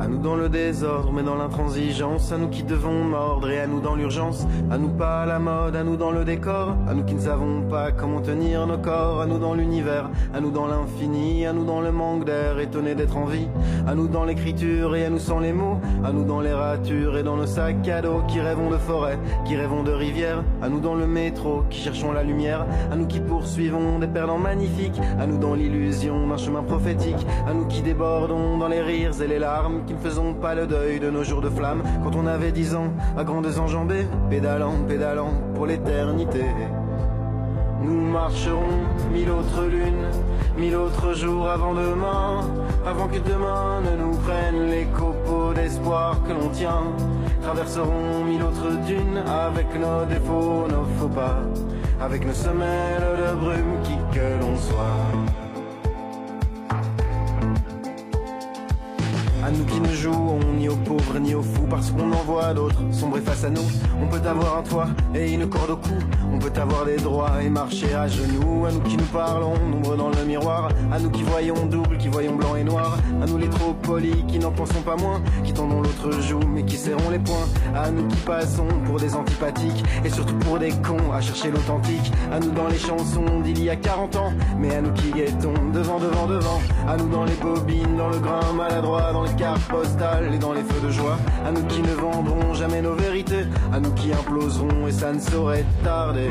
À nous dans le désordre, mais dans l'intransigeance. À nous qui devons mordre et à nous dans l'urgence. À nous pas à la mode, à nous dans le décor. À nous qui ne savons pas comment tenir nos corps. À nous dans l'univers, à nous dans l'infini. À nous dans le manque d'air, étonné d'être en vie. À nous dans l'écriture et à nous sans les mots. À nous dans les ratures et dans nos sacs à dos qui rêvons de forêt, qui rêvons de rivière. À nous dans le métro qui cherchons la lumière. À nous qui poursuivons des perdants magnifiques. À nous dans l'illusion d'un chemin prophétique. À nous qui débordons dans les rires et les larmes qui ne faisons pas le deuil de nos jours de flamme quand on avait dix ans, à grandes enjambées, pédalant, pédalant pour l'éternité. Nous marcherons mille autres lunes, mille autres jours avant demain, avant que demain ne nous prenne les copeaux d'espoir que l'on tient. Traverserons mille autres dunes avec nos défauts, nos faux pas, avec nos semelles de brume qui que l'on soit. À nous qui ne jouons ni aux pauvres ni aux fous parce qu'on en voit d'autres sombrer face à nous. On peut avoir un toit et une corde au cou. On peut avoir des droits et marcher à genoux. À nous qui nous parlons, nombreux dans le miroir. À nous qui voyons double, qui voyons blanc et noir. À nous les trop polis qui n'en pensons pas moins. Qui tendons l'autre joue mais qui serrons les poings. À nous qui passons pour des antipathiques et surtout pour des cons à chercher l'authentique. À nous dans les chansons d'il y a 40 ans. Mais à nous qui guettons devant, devant, devant. À nous dans les bobines, dans le grain maladroit, dans les cartes postales et dans les feux de joie. À nous qui ne vendrons jamais nos vérités, à nous qui imploserons et ça ne saurait tarder.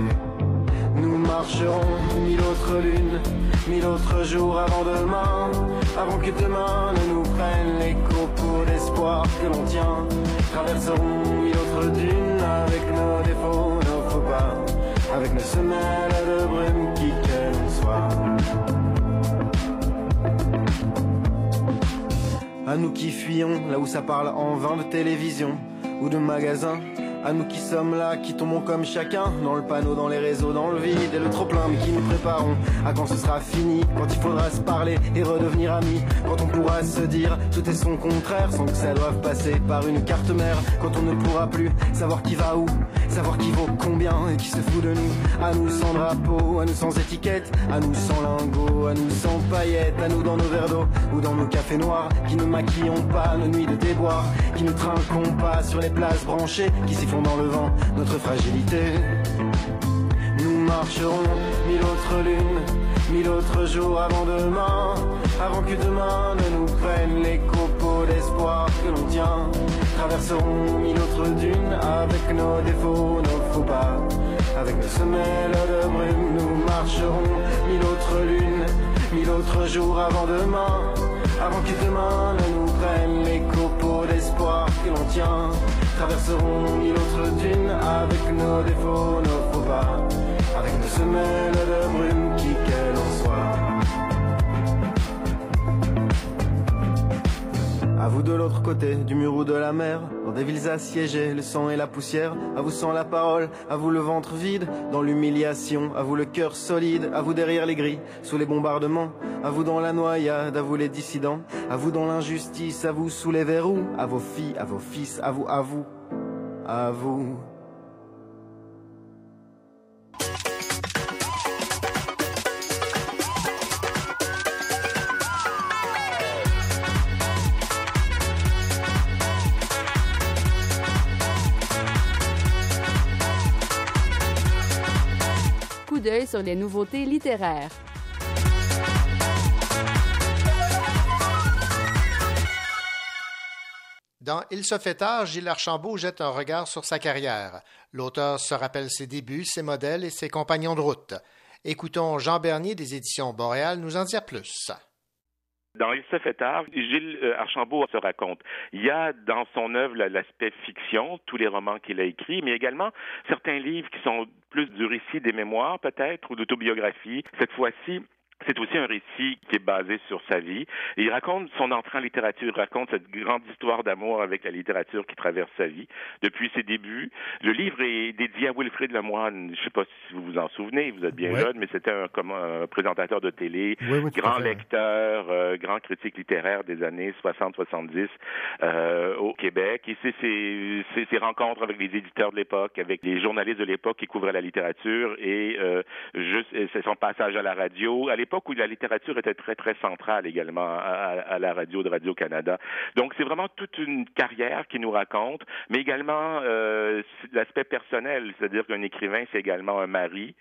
Nous marcherons mille autres lunes, mille autres jours avant demain, avant que demain ne nous prenne les copeaux d'espoir que l'on tient. Traverserons mille autres dunes avec nos défauts, nos faux pas, avec nos semelles de brume À nous qui fuyons là où ça parle en vain de télévision ou de magasins à nous qui sommes là, qui tombons comme chacun, dans le panneau, dans les réseaux, dans le vide et le trop plein, mais qui nous préparons à quand ce sera fini, quand il faudra se parler et redevenir amis, quand on pourra se dire tout est son contraire sans que ça doive passer par une carte mère, quand on ne pourra plus savoir qui va où, savoir qui vaut combien et qui se fout de nous, à nous sans drapeau, à nous sans étiquette, à nous sans lingots, à nous sans paillettes, à nous dans nos verres d'eau ou dans nos cafés noirs, qui ne maquillons pas nos nuits de déboire, qui ne trinquons pas sur les places branchées, qui s'y font dans le vent notre fragilité. Nous marcherons mille autres lunes, mille autres jours avant demain, avant que demain ne nous prenne les copeaux d'espoir que l'on tient. Traverserons mille autres dunes avec nos défauts, nos faux pas, avec nos semelles de brume. Nous marcherons mille autres lunes, mille autres jours avant demain, avant que demain ne nous prenne les copeaux d'espoir que l'on tient. Traverserons mille autres dunes avec nos défauts, nos faux pas, avec nos semelles de brume À vous de l'autre côté du mur ou de la mer, dans des villes assiégées, le sang et la poussière, à vous sans la parole, à vous le ventre vide, dans l'humiliation, à vous le cœur solide, à vous derrière les grilles, sous les bombardements, à vous dans la noyade, à vous les dissidents, à vous dans l'injustice, à vous sous les verrous, à vos filles, à vos fils, à vous, à vous, à vous. Sur les nouveautés littéraires. Dans Il se fait tard, Gilles Archambault jette un regard sur sa carrière. L'auteur se rappelle ses débuts, ses modèles et ses compagnons de route. Écoutons Jean Bernier des éditions Boréal nous en dire plus. Dans Il se fait tard, Gilles euh, Archambault se raconte. Il y a dans son œuvre l'aspect fiction, tous les romans qu'il a écrits, mais également certains livres qui sont plus du récit des mémoires peut-être ou d'autobiographie. Cette fois-ci, c'est aussi un récit qui est basé sur sa vie. Et il raconte son entrée en littérature, il raconte cette grande histoire d'amour avec la littérature qui traverse sa vie depuis ses débuts. Le livre est dédié à Wilfrid Lemoine. Je ne sais pas si vous vous en souvenez, vous êtes bien Ouais. jeune, mais c'était un, comme un présentateur de télé, Oui, oui, grand lecteur, euh, grand critique littéraire des années 60-70 euh, au Québec. Et c'est ses, rencontres avec les éditeurs de l'époque, avec les journalistes de l'époque qui couvraient la littérature et euh, juste c'est son passage à la radio. À l'époque où la littérature était très, très centrale également à, la radio de Radio-Canada. Donc, c'est vraiment toute une carrière qui nous raconte, mais également euh, l'aspect personnel, c'est-à-dire qu'un écrivain, c'est également un mari,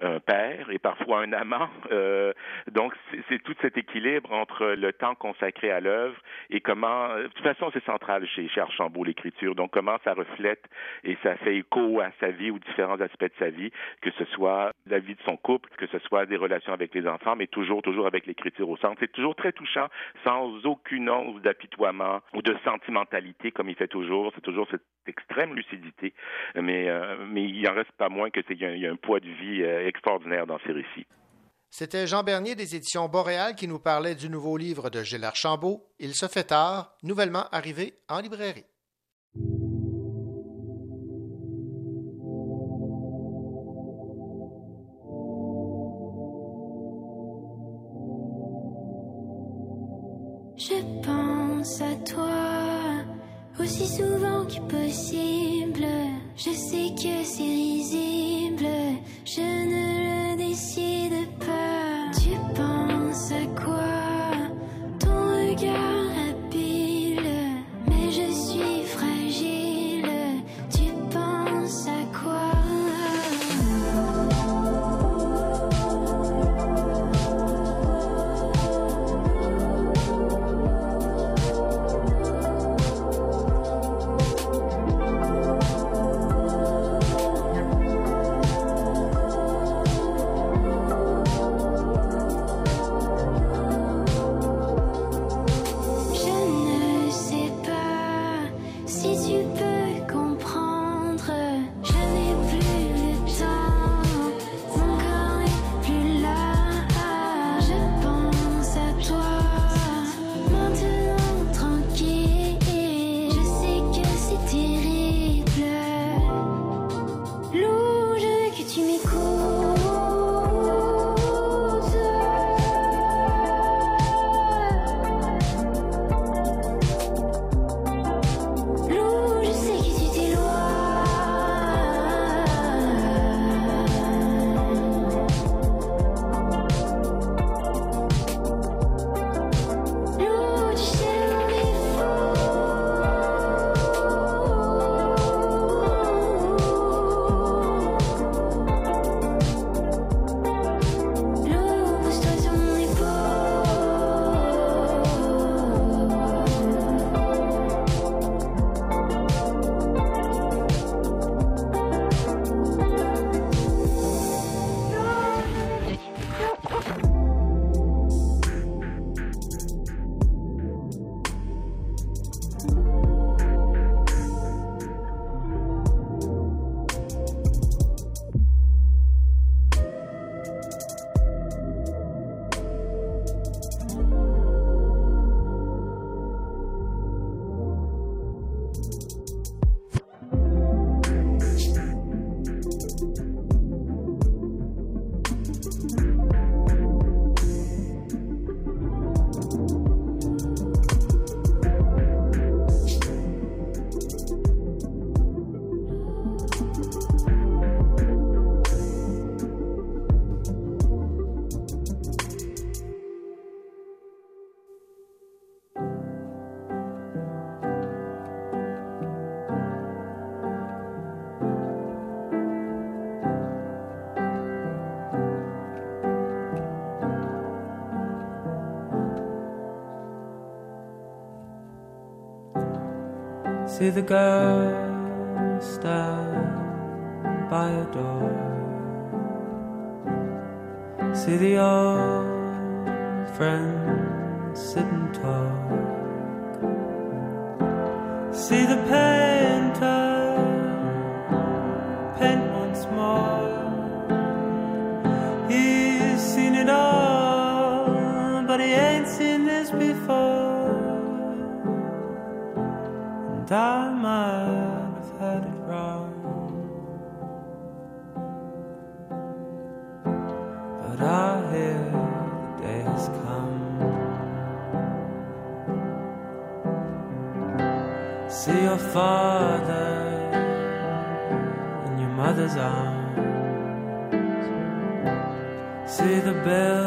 un père et parfois un amant. Euh, donc, c'est tout cet équilibre entre le temps consacré à l'œuvre et comment, de toute façon, c'est central chez, chez Archambault, l'écriture. Donc, comment ça reflète et ça fait écho à sa vie ou différents aspects de sa vie, que ce soit la vie de son couple, que ce soit des relations avec les enfants, mais toujours, toujours avec l'écriture au centre. C'est toujours très touchant, sans aucune once d'apitoiement ou de sentimentalité comme il fait toujours. C'est toujours cette extrême lucidité, mais, euh, mais il en reste pas moins que c'est y, y, a un poids de vie euh, dans récits. C'était Jean Bernier des éditions Boréal qui nous parlait du nouveau livre de Gilles Archambault, Il se fait tard, nouvellement arrivé en librairie. The girl stand by a door. See the old friend father in your mother's arms. See the building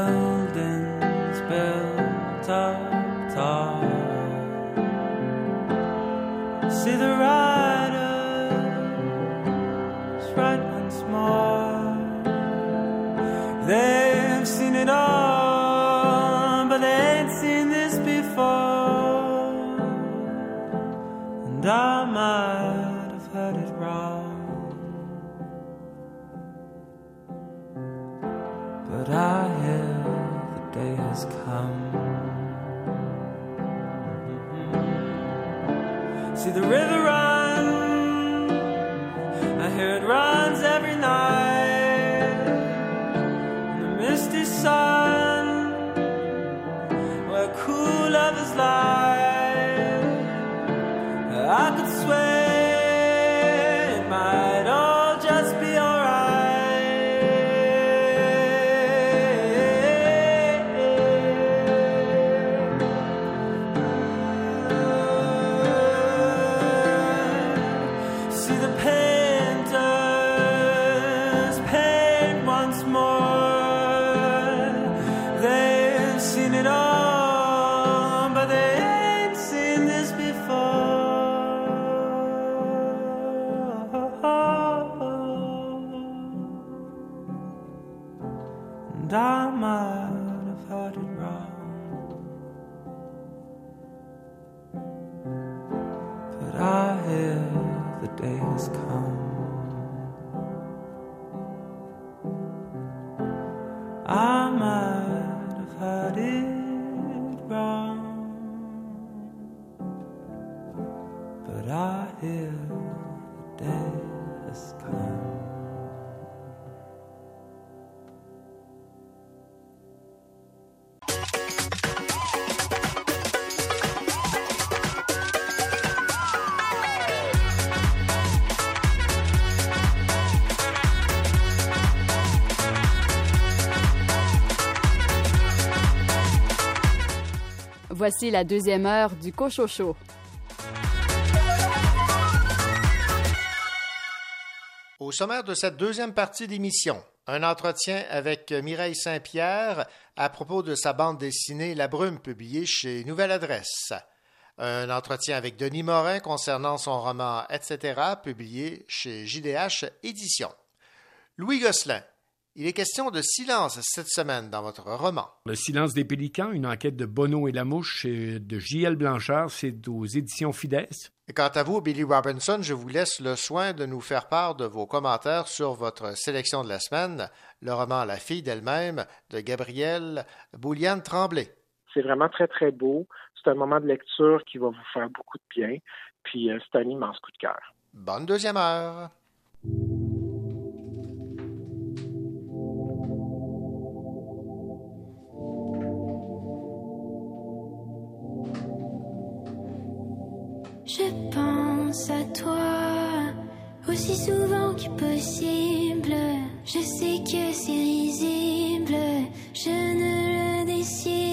I might Voici la deuxième heure du Cochocho. Au sommaire de cette deuxième partie d'émission, un entretien avec Mireille Saint-Pierre à propos de sa bande dessinée La Brume publiée chez Nouvelle Adresse. Un entretien avec Denis Morin concernant son roman Etc. publié chez JDH Éditions. Louis Gosselin, il est question de silence cette semaine dans votre roman. Le silence des pélicans, une enquête de Bono et la mouche euh, de J.L. Blanchard, c'est aux éditions Fides. Et quant à vous, Billy Robinson, je vous laisse le soin de nous faire part de vos commentaires sur votre sélection de la semaine, le roman La fille d'elle-même de Gabrielle Bouliane Tremblay. C'est vraiment très, très beau. C'est un moment de lecture qui va vous faire beaucoup de bien. Puis euh, c'est un immense coup de cœur. Bonne deuxième heure. Je pense à toi aussi souvent que possible. Je sais que c'est risible, je ne le décide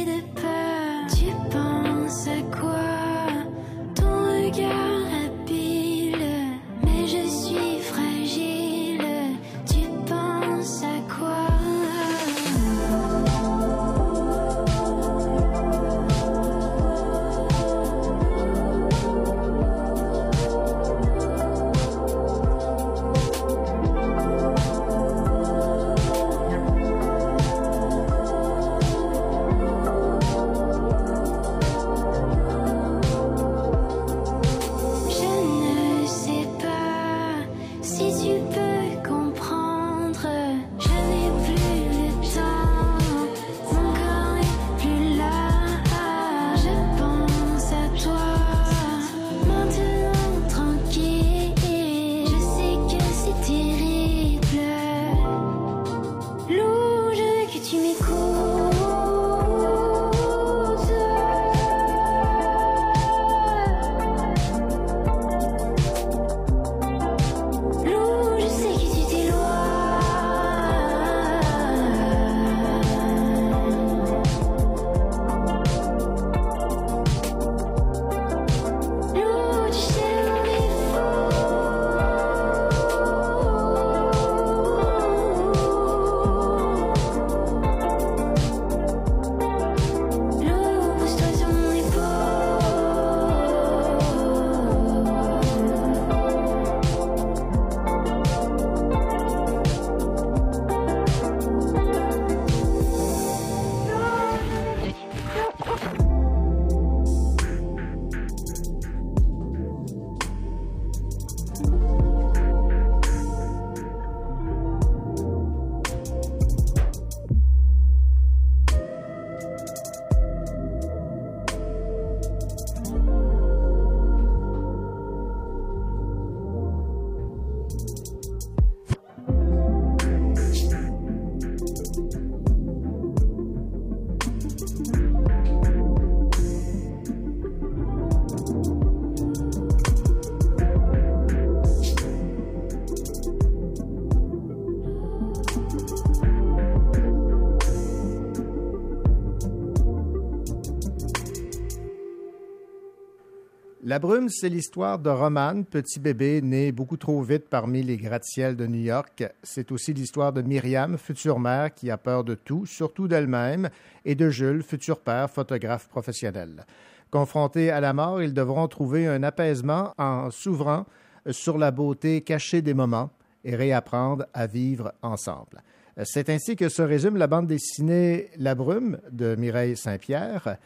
brume, c'est l'histoire de Roman, petit bébé né beaucoup trop vite parmi les gratte-ciels de New York. C'est aussi l'histoire de Myriam, future mère qui a peur de tout, surtout d'elle-même, et de Jules, futur père, photographe professionnel. Confrontés à la mort, ils devront trouver un apaisement en s'ouvrant sur la beauté cachée des moments et réapprendre à vivre ensemble. C'est ainsi que se résume la bande dessinée La Brume de Mireille Saint-Pierre.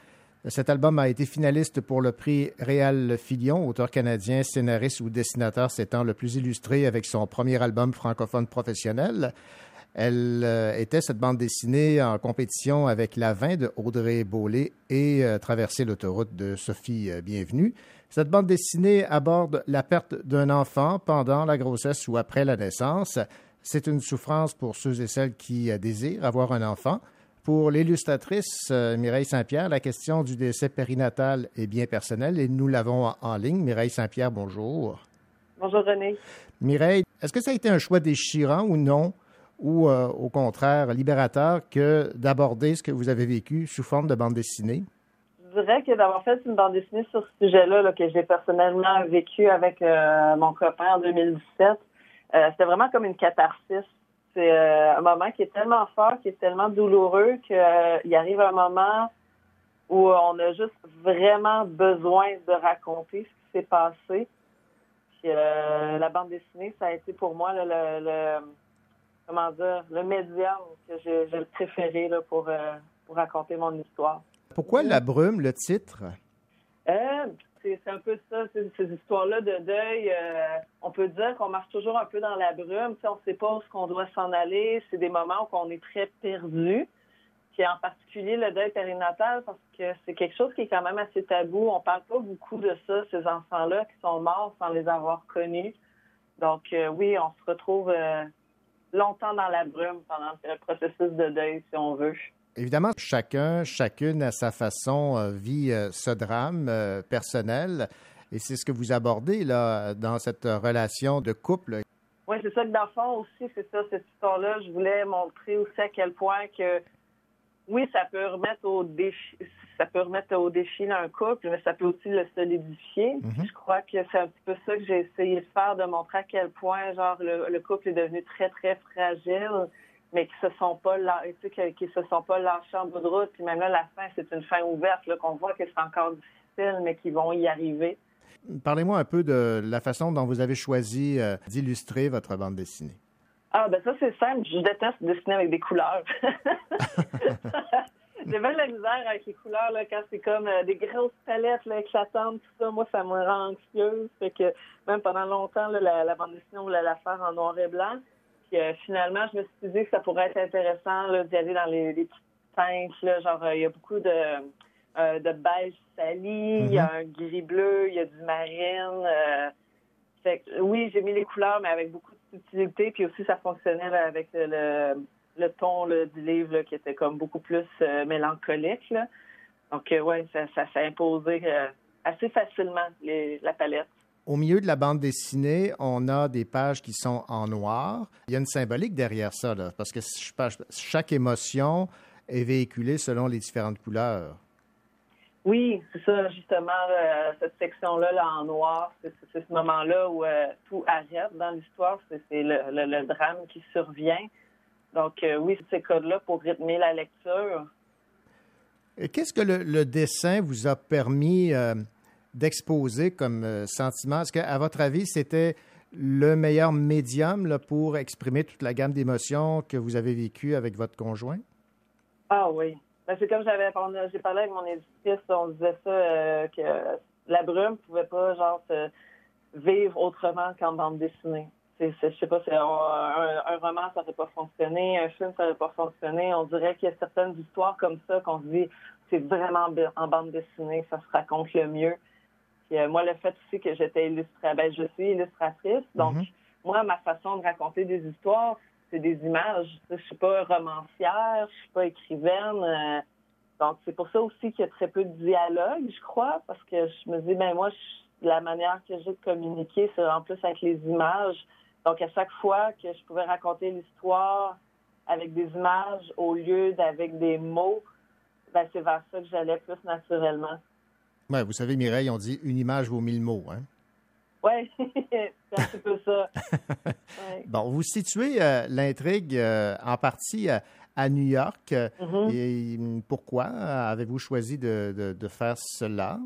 Cet album a été finaliste pour le prix Réal Filion, auteur canadien, scénariste ou dessinateur s'étant le plus illustré avec son premier album francophone professionnel. Elle euh, était cette bande dessinée en compétition avec La Vin de Audrey Beaulé et euh, Traverser l'autoroute de Sophie euh, Bienvenue. Cette bande dessinée aborde la perte d'un enfant pendant la grossesse ou après la naissance. C'est une souffrance pour ceux et celles qui désirent avoir un enfant. Pour l'illustratrice euh, Mireille Saint-Pierre, la question du décès périnatal est bien personnelle et nous l'avons en, ligne. Mireille Saint-Pierre, bonjour. Bonjour René. Mireille, est-ce que ça a été un choix déchirant ou non, ou euh, au contraire libérateur que d'aborder ce que vous avez vécu sous forme de bande dessinée? Je dirais que d'avoir fait une bande dessinée sur ce sujet-là, que j'ai personnellement vécu avec euh, mon copain en 2017, c'était vraiment comme une catharsis c'est euh, un moment qui est tellement fort, qui est tellement douloureux qu'il euh, arrive un moment où on a juste vraiment besoin de raconter ce qui s'est passé. Puis, euh, la bande dessinée, ça a été pour moi le, comment dire le médium que j'ai le préféré là, pour, pour raconter mon histoire. Pourquoi la brume, le titre? C'est un peu ça, ces histoires-là de deuil. Euh, on peut dire qu'on marche toujours un peu dans la brume. on ne sait pas où ce doit s'en aller. C'est des moments où on est très perdu. Puis en particulier le deuil périnatal, parce que c'est quelque chose qui est quand même assez tabou. On parle pas beaucoup de ça, ces enfants-là qui sont morts sans les avoir connus. Donc euh, oui, on se retrouve euh, longtemps dans la brume pendant le processus de deuil, si on veut. Évidemment, chacun, chacune à sa façon euh, vit euh, ce drame euh, personnel et c'est ce que vous abordez là dans cette relation de couple. Oui, c'est ça que dans le fond aussi, c'est ça, cette histoire-là. Je voulais montrer aussi à quel point que oui, ça peut remettre au défi, ça peut remettre au défi un couple, mais ça peut aussi le solidifier. Mm-hmm. Je crois que c'est un petit peu ça que j'ai essayé de faire, de montrer à quel point genre le couple est devenu très très fragile mais qui se sont pas qui, se sont pas lâchés en bout de route. Puis même là, la fin, c'est une fin ouverte, là, qu'on voit que c'est encore difficile, mais qu'ils vont y arriver. Parlez-moi un peu de la façon dont vous avez choisi euh, d'illustrer votre bande dessinée. Ah, ben ça, c'est simple. Je déteste dessiner avec des couleurs. J'ai bien la misère avec les couleurs, là, quand c'est comme euh, des grosses palettes là, éclatantes, tout ça. Moi, ça me rend anxieuse. Fait que même pendant longtemps, la, la bande dessinée, on voulait la faire en noir et blanc finalement, je me suis dit que ça pourrait être intéressant d'y aller dans les, petites teintes. genre, euh, il y a beaucoup de, euh, de beige sali, il y a mm-hmm. un gris-bleu, il y a du marine. Euh, oui, j'ai mis les couleurs, mais avec beaucoup de subtilité. Puis aussi, ça fonctionnait avec le, le ton du livre qui était comme beaucoup plus mélancolique. Donc, oui, ça, ça s'est imposé assez facilement, la palette. Au milieu de la bande dessinée, on a des pages qui sont en noir. Il y a une symbolique derrière ça, parce que chaque émotion est véhiculée selon les différentes couleurs. Oui, c'est ça, justement, euh, cette section-là, là, en noir, c'est ce moment-là où euh, tout arrête dans l'histoire, c'est le, drame qui survient. Donc, euh, oui, c'est ces codes-là pour rythmer la lecture. Qu'est-ce que le, dessin vous a permis d'exposer comme euh, sentiment? Est-ce qu'à votre avis, c'était le meilleur médium pour exprimer toute la gamme d'émotions que vous avez vécues avec votre conjoint? Ah oui. Ben, c'est comme j'avais j'ai parlé avec mon éditrice, on disait ça euh, que la brume pouvait pas genre vivre autrement qu'en bande dessinée. Je sais pas, un, roman, ça n'aurait pas fonctionné, un film, ça n'aurait pas fonctionné. On dirait qu'il y a certaines histoires comme ça qu'on se dit c'est vraiment en bande dessinée, ça se raconte le mieux. Euh, moi, le fait aussi que j'étais illustratrice, ben, je suis illustratrice. Donc, mhm. moi, ma façon de raconter des histoires, c'est des images. Je suis pas romancière, je suis pas écrivaine. Euh. donc, c'est pour ça aussi qu'il y a très peu de dialogue, je crois, parce que je me dis, ben moi, la manière que j'ai de communiquer, c'est en plus avec les images. Donc, à chaque fois que je pouvais raconter l'histoire avec des images au lieu d'avec des mots, ben, c'est vers ça que j'allais plus naturellement. Ouais, vous savez, Mireille, on dit une image vaut mille mots. Hein? Oui, c'est un peu ça. Ouais. Bon, vous situez euh, l'intrigue euh, en partie euh, à New York. Mhm. Et hum, pourquoi avez-vous choisi de, de- de faire cela?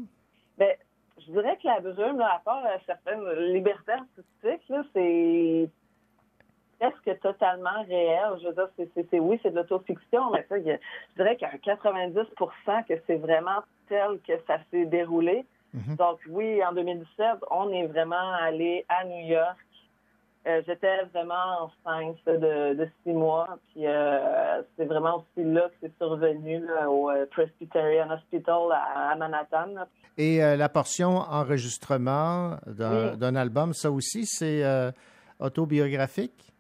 Ben, je dirais que la brume, là, à part certaines libertés artistiques, c'est presque totalement réel. Je veux dire, c'est, oui, c'est de l'autofiction, mais ça, je dirais un 90% que c'est vraiment tel que ça s'est déroulé. Donc oui, en 2017, on est vraiment allé à New York. Euh, j'étais vraiment enceinte de, de six mois, puis euh, c'est vraiment aussi là que c'est survenu là, au euh, Presbyterian Hospital à, à Manhattan. là. Et euh, la portion enregistrement d'un Oui. album, ça aussi, c'est autobiographique?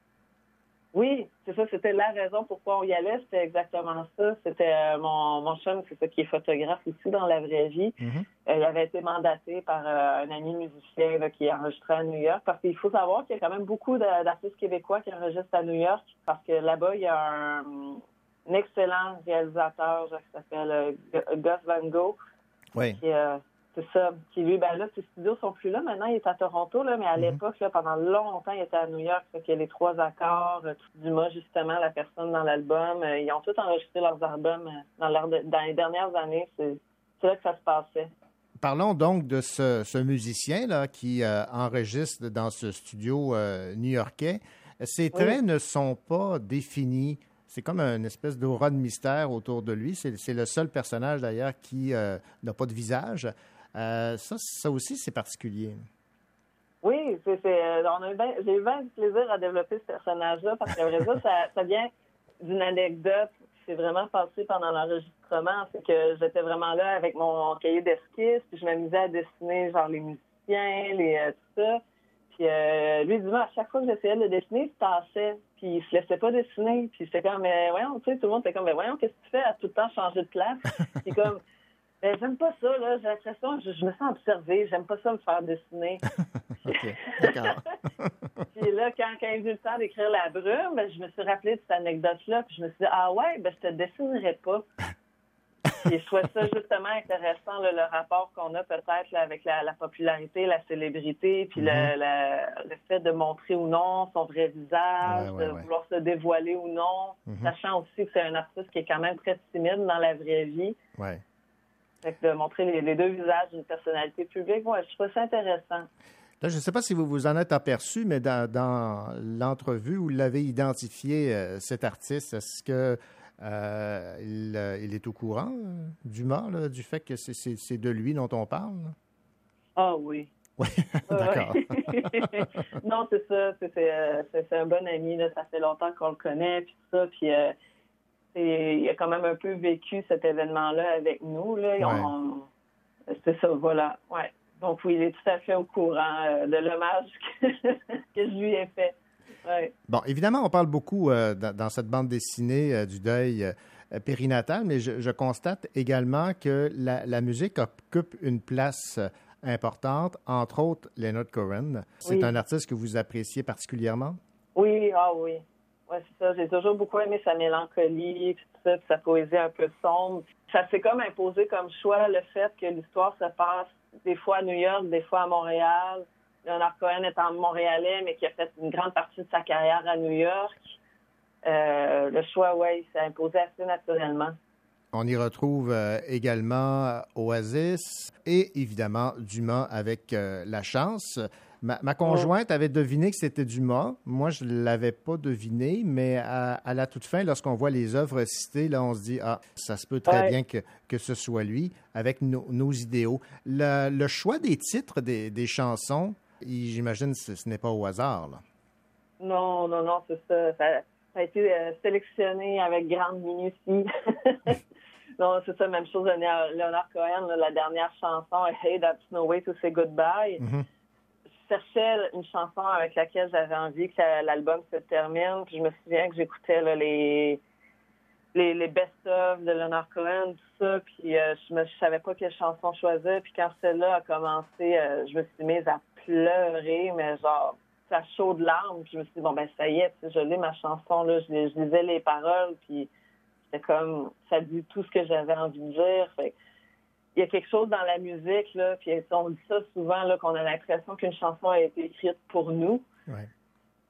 Oui, c'est ça, c'était la raison pourquoi on y allait, c'était exactement ça. C'était euh, mon, mon chum, c'est ça qui est photographe aussi dans la vraie vie. Euh, il avait été mandaté par euh, un ami musicien là, qui est enregistré à New York. Parce qu'il faut savoir qu'il y a quand même beaucoup d'a- d'artistes québécois qui enregistrent à New York. Parce que là-bas, il y a un, un excellent réalisateur qui s'appelle Gu- Gus Van Gogh. Oui. Qui, c'est ça. Qui lui, ben là, ses studios sont plus là. Maintenant, il est à Toronto, là, mais à l'époque, là, pendant longtemps, il était à New York. Fait a les trois accords, euh, tout Dumas, justement, la personne dans l'album. euh, ils ont tous enregistré leurs albums euh, dans, leur de- dans les dernières années. C'est, là que ça se passait. Parlons donc de ce, ce musicien-là qui euh, enregistre dans ce studio euh, new-yorkais. Ses Oui. traits ne sont pas définis. C'est comme une espèce d'aura de mystère autour de lui. C'est c'est le seul personnage, d'ailleurs, qui euh, n'a pas de visage. Euh, ça, ça aussi, c'est particulier. Oui, euh, j'ai eu bien du plaisir à développer ce personnage-là parce que, vrai ça, ça vient d'une anecdote qui s'est vraiment passée pendant l'enregistrement. C'est que j'étais vraiment là avec mon cahier d'esquisse, puis je m'amusais à dessiner genre les musiciens, les, euh, tout ça. Puis lui, dis-moi, à chaque fois que j'essayais de le dessiner, il se tassait, puis il se laissait pas dessiner. Puis c'était comme, mais voyons, tu sais, tout le monde était comme, mais voyons, qu'est-ce que tu fais à tout le temps changer de place? Puis comme, ben, j'aime pas ça, là, j'ai l'impression, je, je me sens observée, j'aime pas ça me faire dessiner. OK, d'accord. Puis là, quand, quand il eu le temps d'écrire La Brume, ben, je me suis rappelé de cette anecdote-là. Puis je me suis dit, ah ouais, ben, je te dessinerai pas. Puis je trouvais ça justement intéressant, là, le rapport qu'on a peut-être là, avec la, la popularité, la célébrité, puis le, Mhm. le, le fait de montrer ou non son vrai visage, Ouais, ouais, de ouais. vouloir se dévoiler ou non, Mhm. sachant aussi que c'est un artiste qui est quand même très timide dans la vraie vie. Fait que de montrer les, les deux visages d'une personnalité publique, ouais, je trouve ça intéressant. Là, je ne sais pas si vous vous en êtes aperçu, mais dans, dans l'entrevue où vous l'avez identifié, euh, cet artiste, est-ce que euh, il, euh, il est au courant, euh, Dumas, là, du fait que c'est- de lui dont on parle? Ah oui. Oui, Ouais, d'accord. non, c'est ça. C'est, euh, un bon ami. Là. Ça fait longtemps qu'on le connaît. Puis ça. Puis il a quand même un peu vécu cet événement-là avec nous. Là. On- c'est ça, voilà. Ouais. Donc oui, il est tout à fait au courant euh, de l'hommage que, que je lui ai fait. Ouais. Bon, évidemment, on parle beaucoup euh, dans, dans cette bande dessinée euh, du deuil périnatal, mais je, je constate également que la, la musique occupe une place importante, entre autres Leonard Cohen. C'est Oui. un artiste que vous appréciez particulièrement? Oui, ah oui. Ouais, c'est ça. J'ai toujours beaucoup aimé sa mélancolie, tout ça, sa poésie un peu sombre. Ça s'est comme imposé comme choix le fait que l'histoire se passe des fois à New York, des fois à Montréal. Leonard Cohen étant Montréalais, mais qui a fait une grande partie de sa carrière à New York. Euh, le choix, oui, s'est imposé assez naturellement. On y retrouve euh, également Oasis et évidemment Dumas avec euh, La Chance. Ma, ma conjointe avait deviné que c'était Dumas. Moi, je ne l'avais pas deviné, mais à, à la toute fin, lorsqu'on voit les œuvres citées, là, on se dit, ah, ça se peut très Ouais. bien que, que ce soit lui, avec nos- nos idéaux. Le, le choix des titres des, des chansons, j'imagine que ce, ce n'est pas au hasard. là. Non, non, non, c'est ça. ça. ça a été euh, sélectionné avec grande minutie. non, c'est ça, même chose de Leonard Cohen, là, la dernière chanson, Hey, That's No Way to Say Goodbye. Je cherchais une chanson avec laquelle j'avais envie que la- l'album se termine. Puis je me souviens que j'écoutais les, les, best-of de Leonard Cohen, tout ça. Puis euh, je ne savais pas quelle chanson choisir. Puis quand celle-là a commencé, euh, je me suis mise à pleurer, mais genre, ça chaud de larmes. Puis je me suis dit, bon, ben ça y est, je lis ma chanson, là, je, lisais les paroles. Puis c'était comme, ça dit tout ce que j'avais envie de dire. Il y a quelque chose dans la musique, là, puis on dit ça souvent, là, qu'on a l'impression qu'une chanson a été écrite pour nous. Ouais.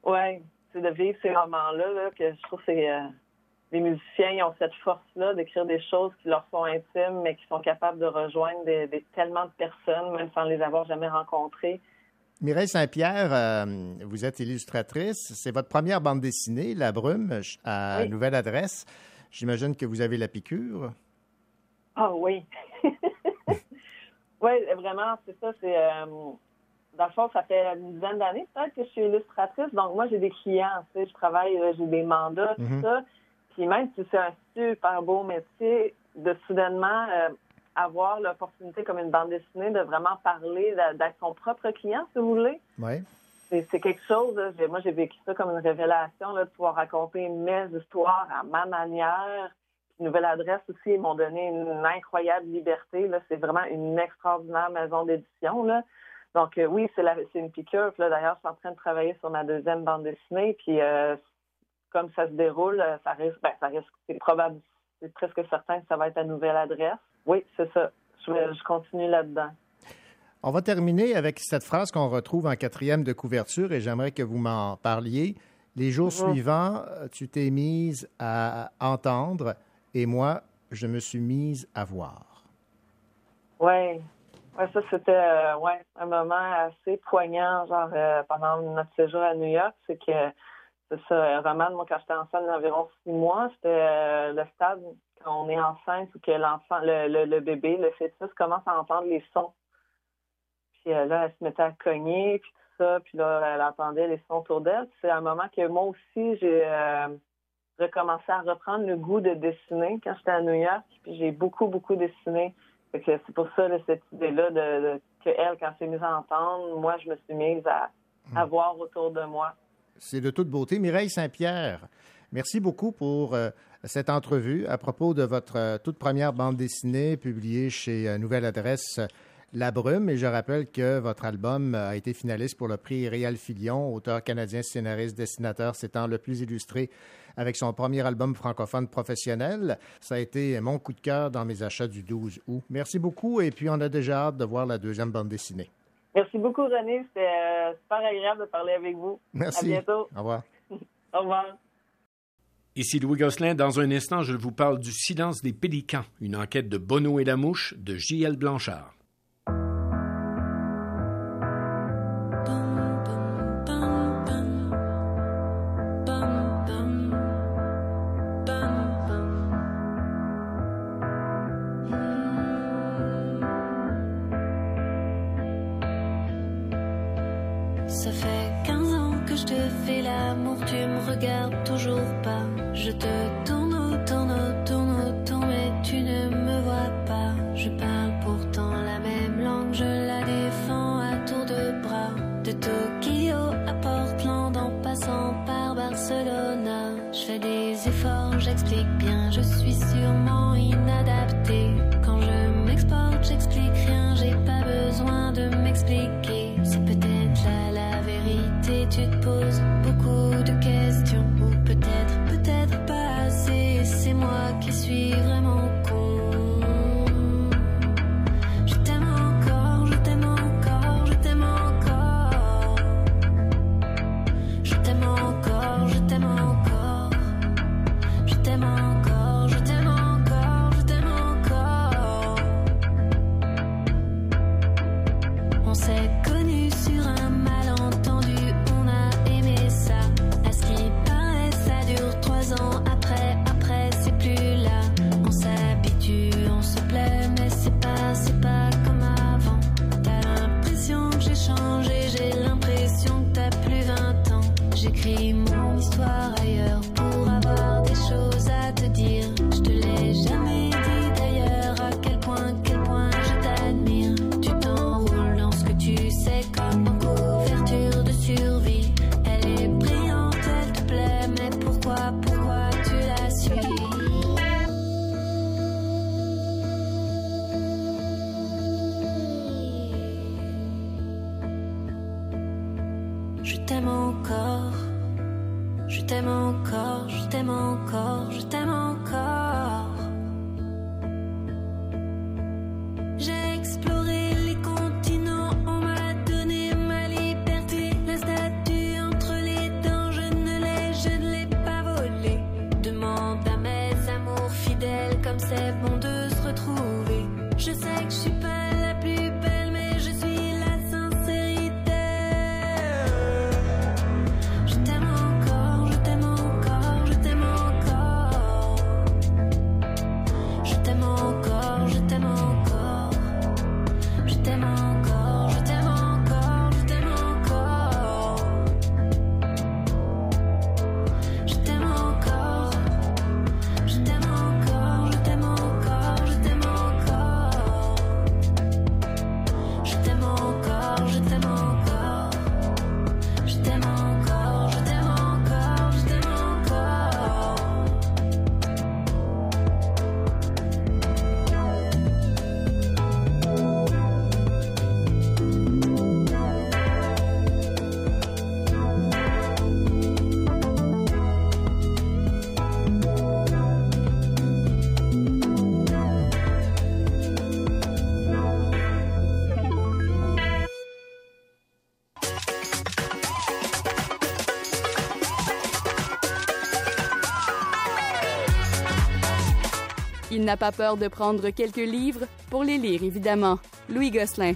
Ouais, c'est de vivre ces moments-là, là, que je trouve que c'est... euh, les musiciens ils ont cette force-là d'écrire des choses qui leur sont intimes, mais qui sont capables de rejoindre des, des- tellement de personnes, même sans les avoir jamais rencontrées. Mireille Saint-Pierre, euh, vous êtes illustratrice. C'est votre première bande dessinée, La Brume, à Oui. Nouvelle Adresse. J'imagine que vous avez la piqûre. Ah oui. oui, vraiment, c'est ça. C'est euh, dans le fond, ça fait une dizaine d'années peut-être que je suis illustratrice. Donc moi, j'ai des clients, tu sais, je travaille, j'ai des mandats, tout Mhm. ça. Puis même si c'est un super beau métier, de soudainement euh, avoir l'opportunité comme une bande dessinée de vraiment parler, d'être son propre client, si vous voulez. Oui. C'est quelque chose, là. Moi j'ai vécu ça comme une révélation, là, de pouvoir raconter mes histoires à ma manière. Nouvelle Adresse aussi, ils m'ont donné une incroyable liberté. Là. C'est vraiment une extraordinaire maison d'édition. Là. Donc euh, oui, c'est la- c'est une piqûre. Là, d'ailleurs, je suis en train de travailler sur ma deuxième bande dessinée. Puis euh, comme ça se déroule, euh, ça risque, ben, ça risque, c'est probable, c'est presque certain que ça va être à Nouvelle Adresse. Oui, c'est ça. Je, continue là-dedans. On va terminer avec cette phrase qu'on retrouve en quatrième de couverture et j'aimerais que vous m'en parliez. Les jours Mhm. suivants, tu t'es mise à entendre et moi, je me suis mise à voir. Oui. Ouais, ça, c'était euh, ouais, un moment assez poignant, genre euh, pendant notre séjour à New York. C'est que, c'est ça, Roman, moi, quand j'étais enceinte d'environ six mois, c'était euh, le stade quand on est enceinte ou que l'enfant, le, le, le bébé, le fœtus commence à entendre les sons. Puis là, elle se mettait à cogner, puis tout ça, puis là, elle entendait les sons autour d'elle. C'est un moment que moi aussi, j'ai recommencé à reprendre le goût de dessiner quand j'étais à New York, puis j'ai beaucoup, beaucoup dessiné. C'est pour ça, là, cette idée-là, de, de- que elle, quand s'est mise à entendre, moi, je me suis mise à, à voir autour de moi. C'est de toute beauté. Mireille Saint-Pierre, merci beaucoup pour euh, cette entrevue à propos de votre euh, toute première bande dessinée publiée chez euh, Nouvelle Adresse La Brume. Et je rappelle que votre album euh, a été finaliste pour le prix Réal Filion, auteur canadien, scénariste, dessinateur s'étant le plus illustré avec son premier album francophone professionnel. Ça a été mon coup de cœur dans mes achats du 12 août. Merci beaucoup et puis on a déjà hâte de voir la deuxième bande dessinée. Merci beaucoup, René. C'était euh, super agréable de parler avec vous. Merci. À bientôt. Au revoir. Au revoir. Ici Louis Gosselin. Dans un instant, je vous parle du silence des pélicans, une enquête de Bono et la mouche de J.L. Blanchard. N'a pas peur de prendre quelques livres pour les lire, évidemment. Louis Gosselin.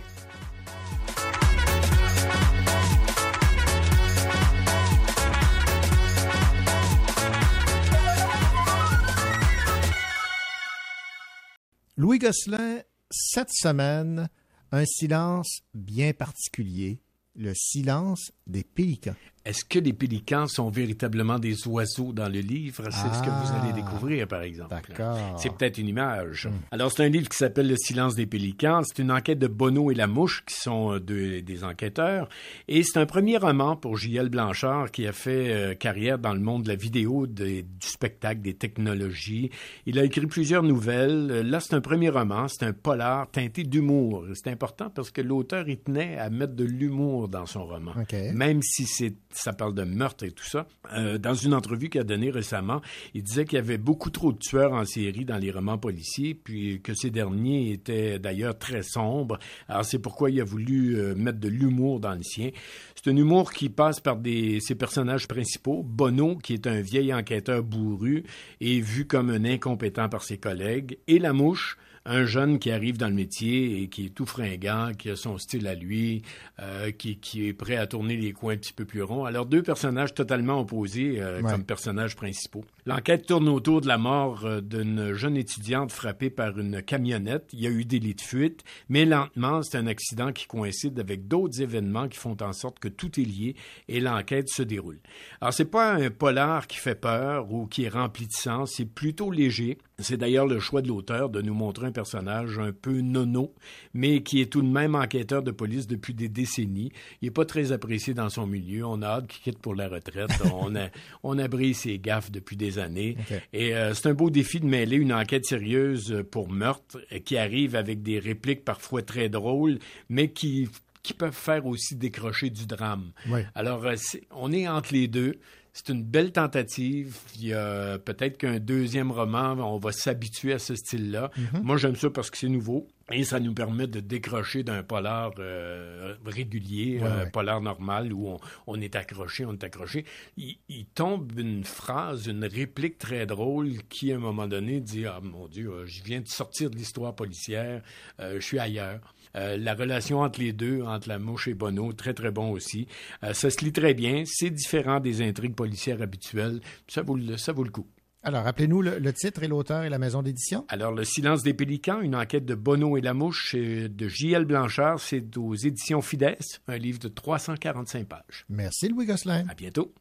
Louis Gosselin, cette semaine, un silence bien particulier, le silence des pélicans. Est-ce que les pélicans sont véritablement des oiseaux dans le livre? C'est ce que vous allez Ah. découvrir, par exemple. D'accord. C'est peut-être une image. Hmm. Alors, c'est un livre qui s'appelle Le silence des pélicans. C'est une enquête de Bono et la mouche, qui sont euh, deux- des enquêteurs. Et c'est un premier roman pour J.L. Blanchard, qui a fait euh, carrière dans le monde de la vidéo, des- du spectacle, des technologies. Il a écrit plusieurs nouvelles. Euh, Là, c'est un premier roman. C'est un polar teinté d'humour. C'est important parce que l'auteur, il tenait à mettre de l'humour dans son roman. Même si c'est ça parle de meurtre et tout ça. Euh, dans une entrevue qu'il a donnée récemment, il disait qu'il y avait beaucoup trop de tueurs en série dans les romans policiers, puis que ces derniers étaient d'ailleurs très sombres. Alors c'est pourquoi il a voulu euh, mettre de l'humour dans le sien. C'est un humour qui passe par des, ses personnages principaux. Bono, qui est un vieil enquêteur bourru, est vu comme un incompétent par ses collègues, et la mouche, un jeune qui arrive dans le métier et qui est tout fringant, qui a son style à lui, euh, qui, qui est prêt à tourner les coins un petit peu plus ronds. Alors, deux personnages totalement opposés euh, Ouais. comme personnages principaux. L'enquête tourne autour de la mort euh, d'une jeune étudiante frappée par une camionnette. Il y a eu des lits de fuite, mais lentement, c'est un accident qui coïncide avec d'autres événements qui font en sorte que tout est lié et l'enquête se déroule. Alors, c'est pas un polar qui fait peur ou qui est rempli de sens, c'est plutôt léger. C'est d'ailleurs le choix de l'auteur de nous montrer un personnage un peu nono, mais qui est tout de même enquêteur de police depuis des décennies. Il n'est pas très apprécié dans son milieu. On a hâte qu'il quitte pour la retraite. on, a, on a brillé ses gaffes depuis des années. Et euh, c'est un beau défi de mêler une enquête sérieuse pour meurtre euh, qui arrive avec des répliques parfois très drôles, mais qui qui peuvent faire aussi décrocher du drame. Alors, euh, on est entre les deux. C'est une belle tentative. Il y a peut-être qu'un deuxième roman, on va s'habituer à ce style-là. Mhm. Moi, j'aime ça parce que c'est nouveau et ça nous permet de décrocher d'un polar euh, régulier, Ouais, un ouais. polar normal où on, on est accroché, on est accroché. Il, il tombe une phrase, une réplique très drôle qui, à un moment donné, dit Ah mon Dieu, je viens de sortir de l'histoire policière, euh, je suis ailleurs. Euh, la relation entre les deux, entre la mouche et Bono, très très bon aussi. Euh, ça se lit très bien. C'est différent des intrigues policières habituelles. Ça vaut le, ça vaut le coup. Alors, rappelez-nous le, le titre et l'auteur et la maison d'édition. Alors, Le silence des pélicans, une enquête de Bono et la mouche de J.L. Blanchard, c'est aux éditions Fides, un livre de 345 pages. Merci, Louis Gosselin. À bientôt.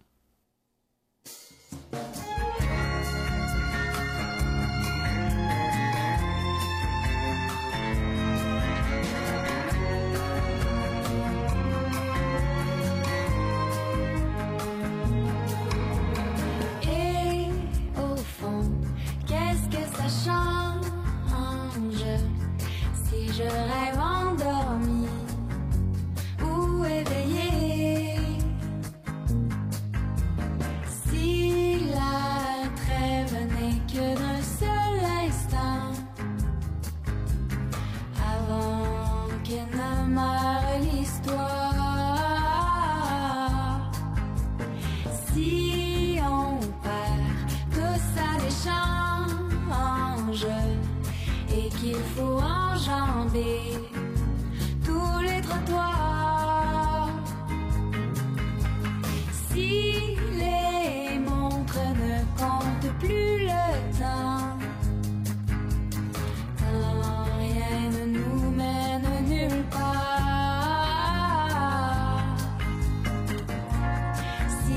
Si je rêve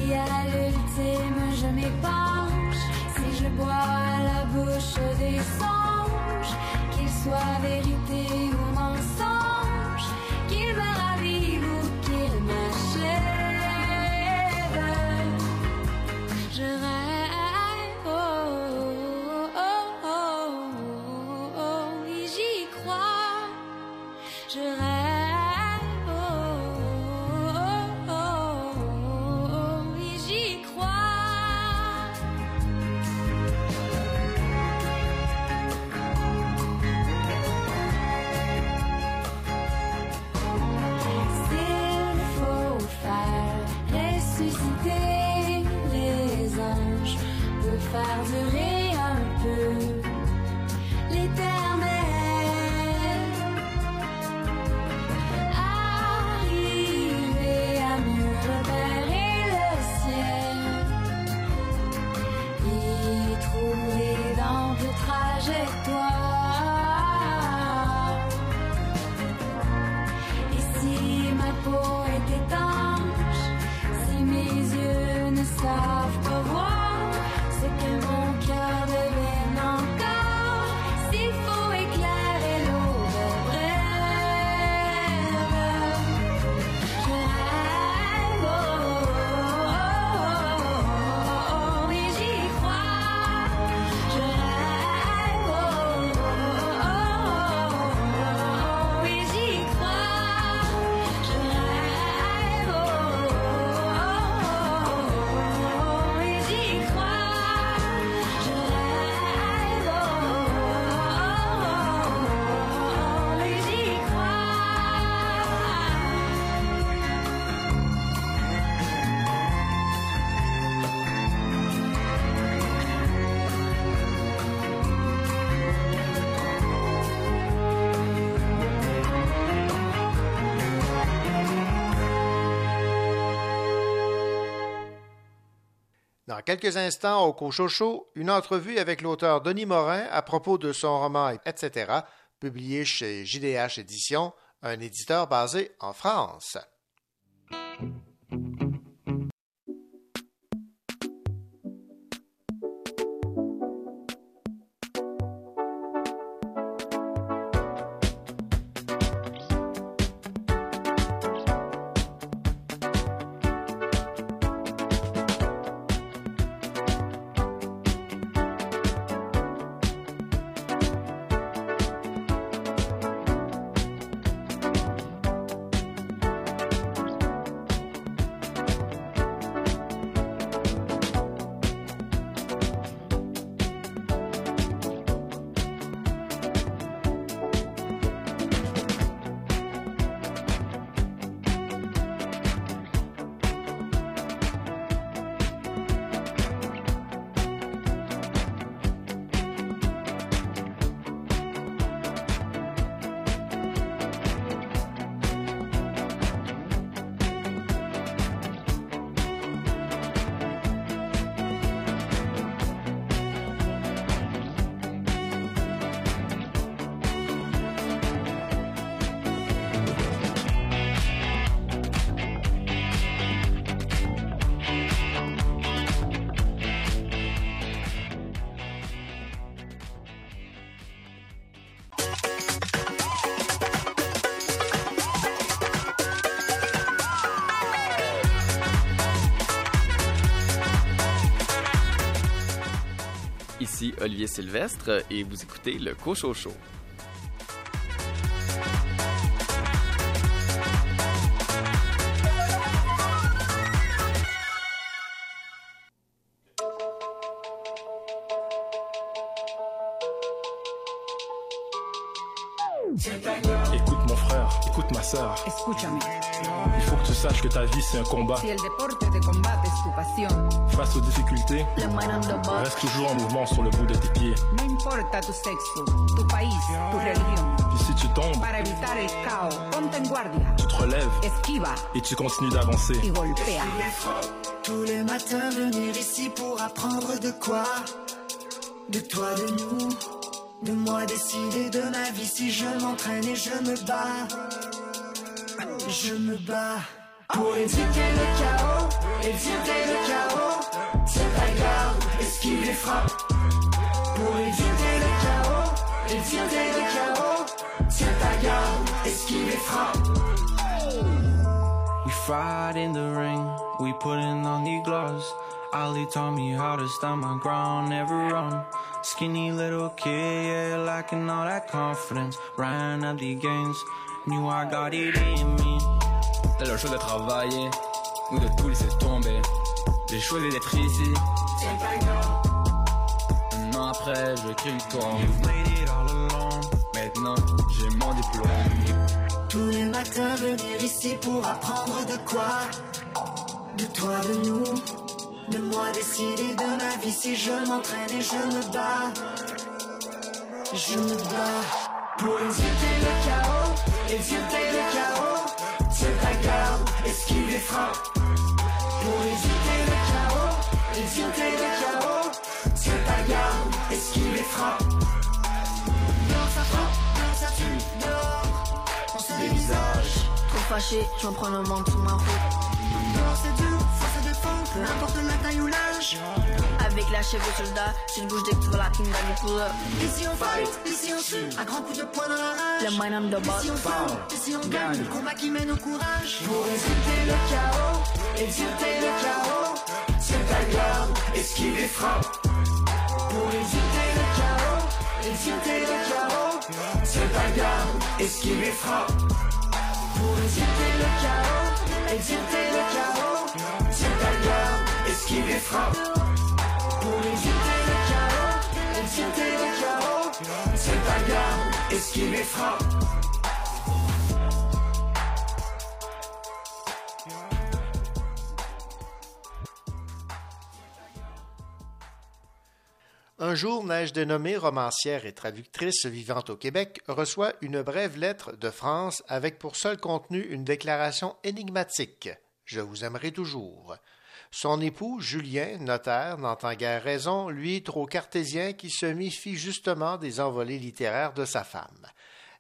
Si à l'ultime je m'épanche, si je bois à la bouche des songes, qu'ils soient vérité ou quelques instants, au Cochocho, une entrevue avec l'auteur Denis Morin à propos de son roman Etc., publié chez JDH Éditions, un éditeur basé en France. Olivier Sylvestre et vous écoutez le Cocho Show. Que ta vie c'est un combat. Si el deporte de combate es tu pasión, Face aux difficultés, reste toujours en mouvement sur le bout de tes pieds. no importa tu sexo, tu país, tu religión. Puis si tu tombes, Para evitar el caos, ponte en guardia, tu te relèves esquiva et tu continues d'avancer. y golpea. Tous les matins venir ici pour apprendre de quoi? De toi, de nous, de moi décider de ma vie si je m'entraîne et je me bats. Je me bats pour éviter le chaos, éviter le chaos. C'est esquive les frappes. Pour éviter le chaos, éviter le chaos. C'est esquive les frappes. We fight in the ring, we putting on the gloves. Ali taught me how to stand my ground, never run. Skinny little kid, yeah, lacking all that confidence. Ran at the games, knew I got it in me. Le choix de travailler ou de tout laisser tomber. J'ai choisi d'être ici. Un an après, je crie victoire. Maintenant, j'ai mon diplôme. Tous les matins venir ici pour apprendre de quoi? De toi, de nous De moi décider de ma vie si je m'entraîne et je me bats Je me bats Pour éviter le chaos, éviter le chaos les frappes. Pour éviter le chaos, éviter le chaos. C'est ta garde, esquive les frappes Dehors ça frappe, dehors ça tue, dehors on se dévisage Trop fâché, je prends le manque sous ma route. Dehors c'est dur, faut défendre, peu importe la taille ou l'âge. Avec la chef de soldat, si je bouge dès que tu vois la team d'aller pull up. Ici on fight, ici on tue, à grands coups de poing dans la rage. Le mind on the boss. Ici on fout, ici on gagne, le combat qui mène au courage. Pour éviter le chaos, éviter le chaos. C'est ta garde, esquive les frappes Pour éviter le chaos, éviter le chaos. C'est ta garde, esquive les frappes Pour éviter le chaos, éviter le chaos Un jour, Neige dénommée romancière et traductrice vivant au Québec reçoit une brève lettre de France avec pour seul contenu une déclaration énigmatique. Je vous aimerai toujours. Son époux, Julien, notaire, n'entend guère raison, lui trop cartésien qui se méfie justement des envolées littéraires de sa femme.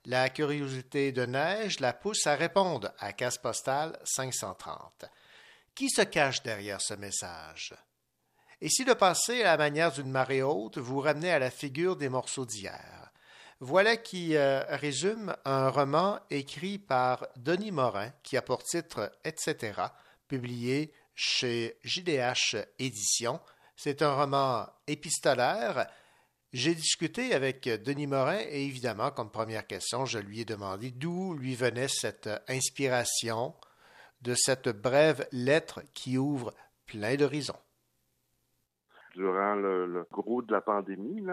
La curiosité de Neige la pousse à répondre à casse postale 530. Qui se cache derrière ce message? Et si le passé, à la manière d'une marée haute, vous ramenait à la figure des morceaux d'hier? Voilà qui euh, résume un roman écrit par Denis Morin qui a pour titre Etc., publié chez JDH Éditions. C'est un roman épistolaire. J'ai discuté avec Denis Morin et évidemment, comme première question, je lui ai demandé d'où lui venait cette inspiration de cette brève lettre qui ouvre plein d'horizons. Durant le, gros de la pandémie,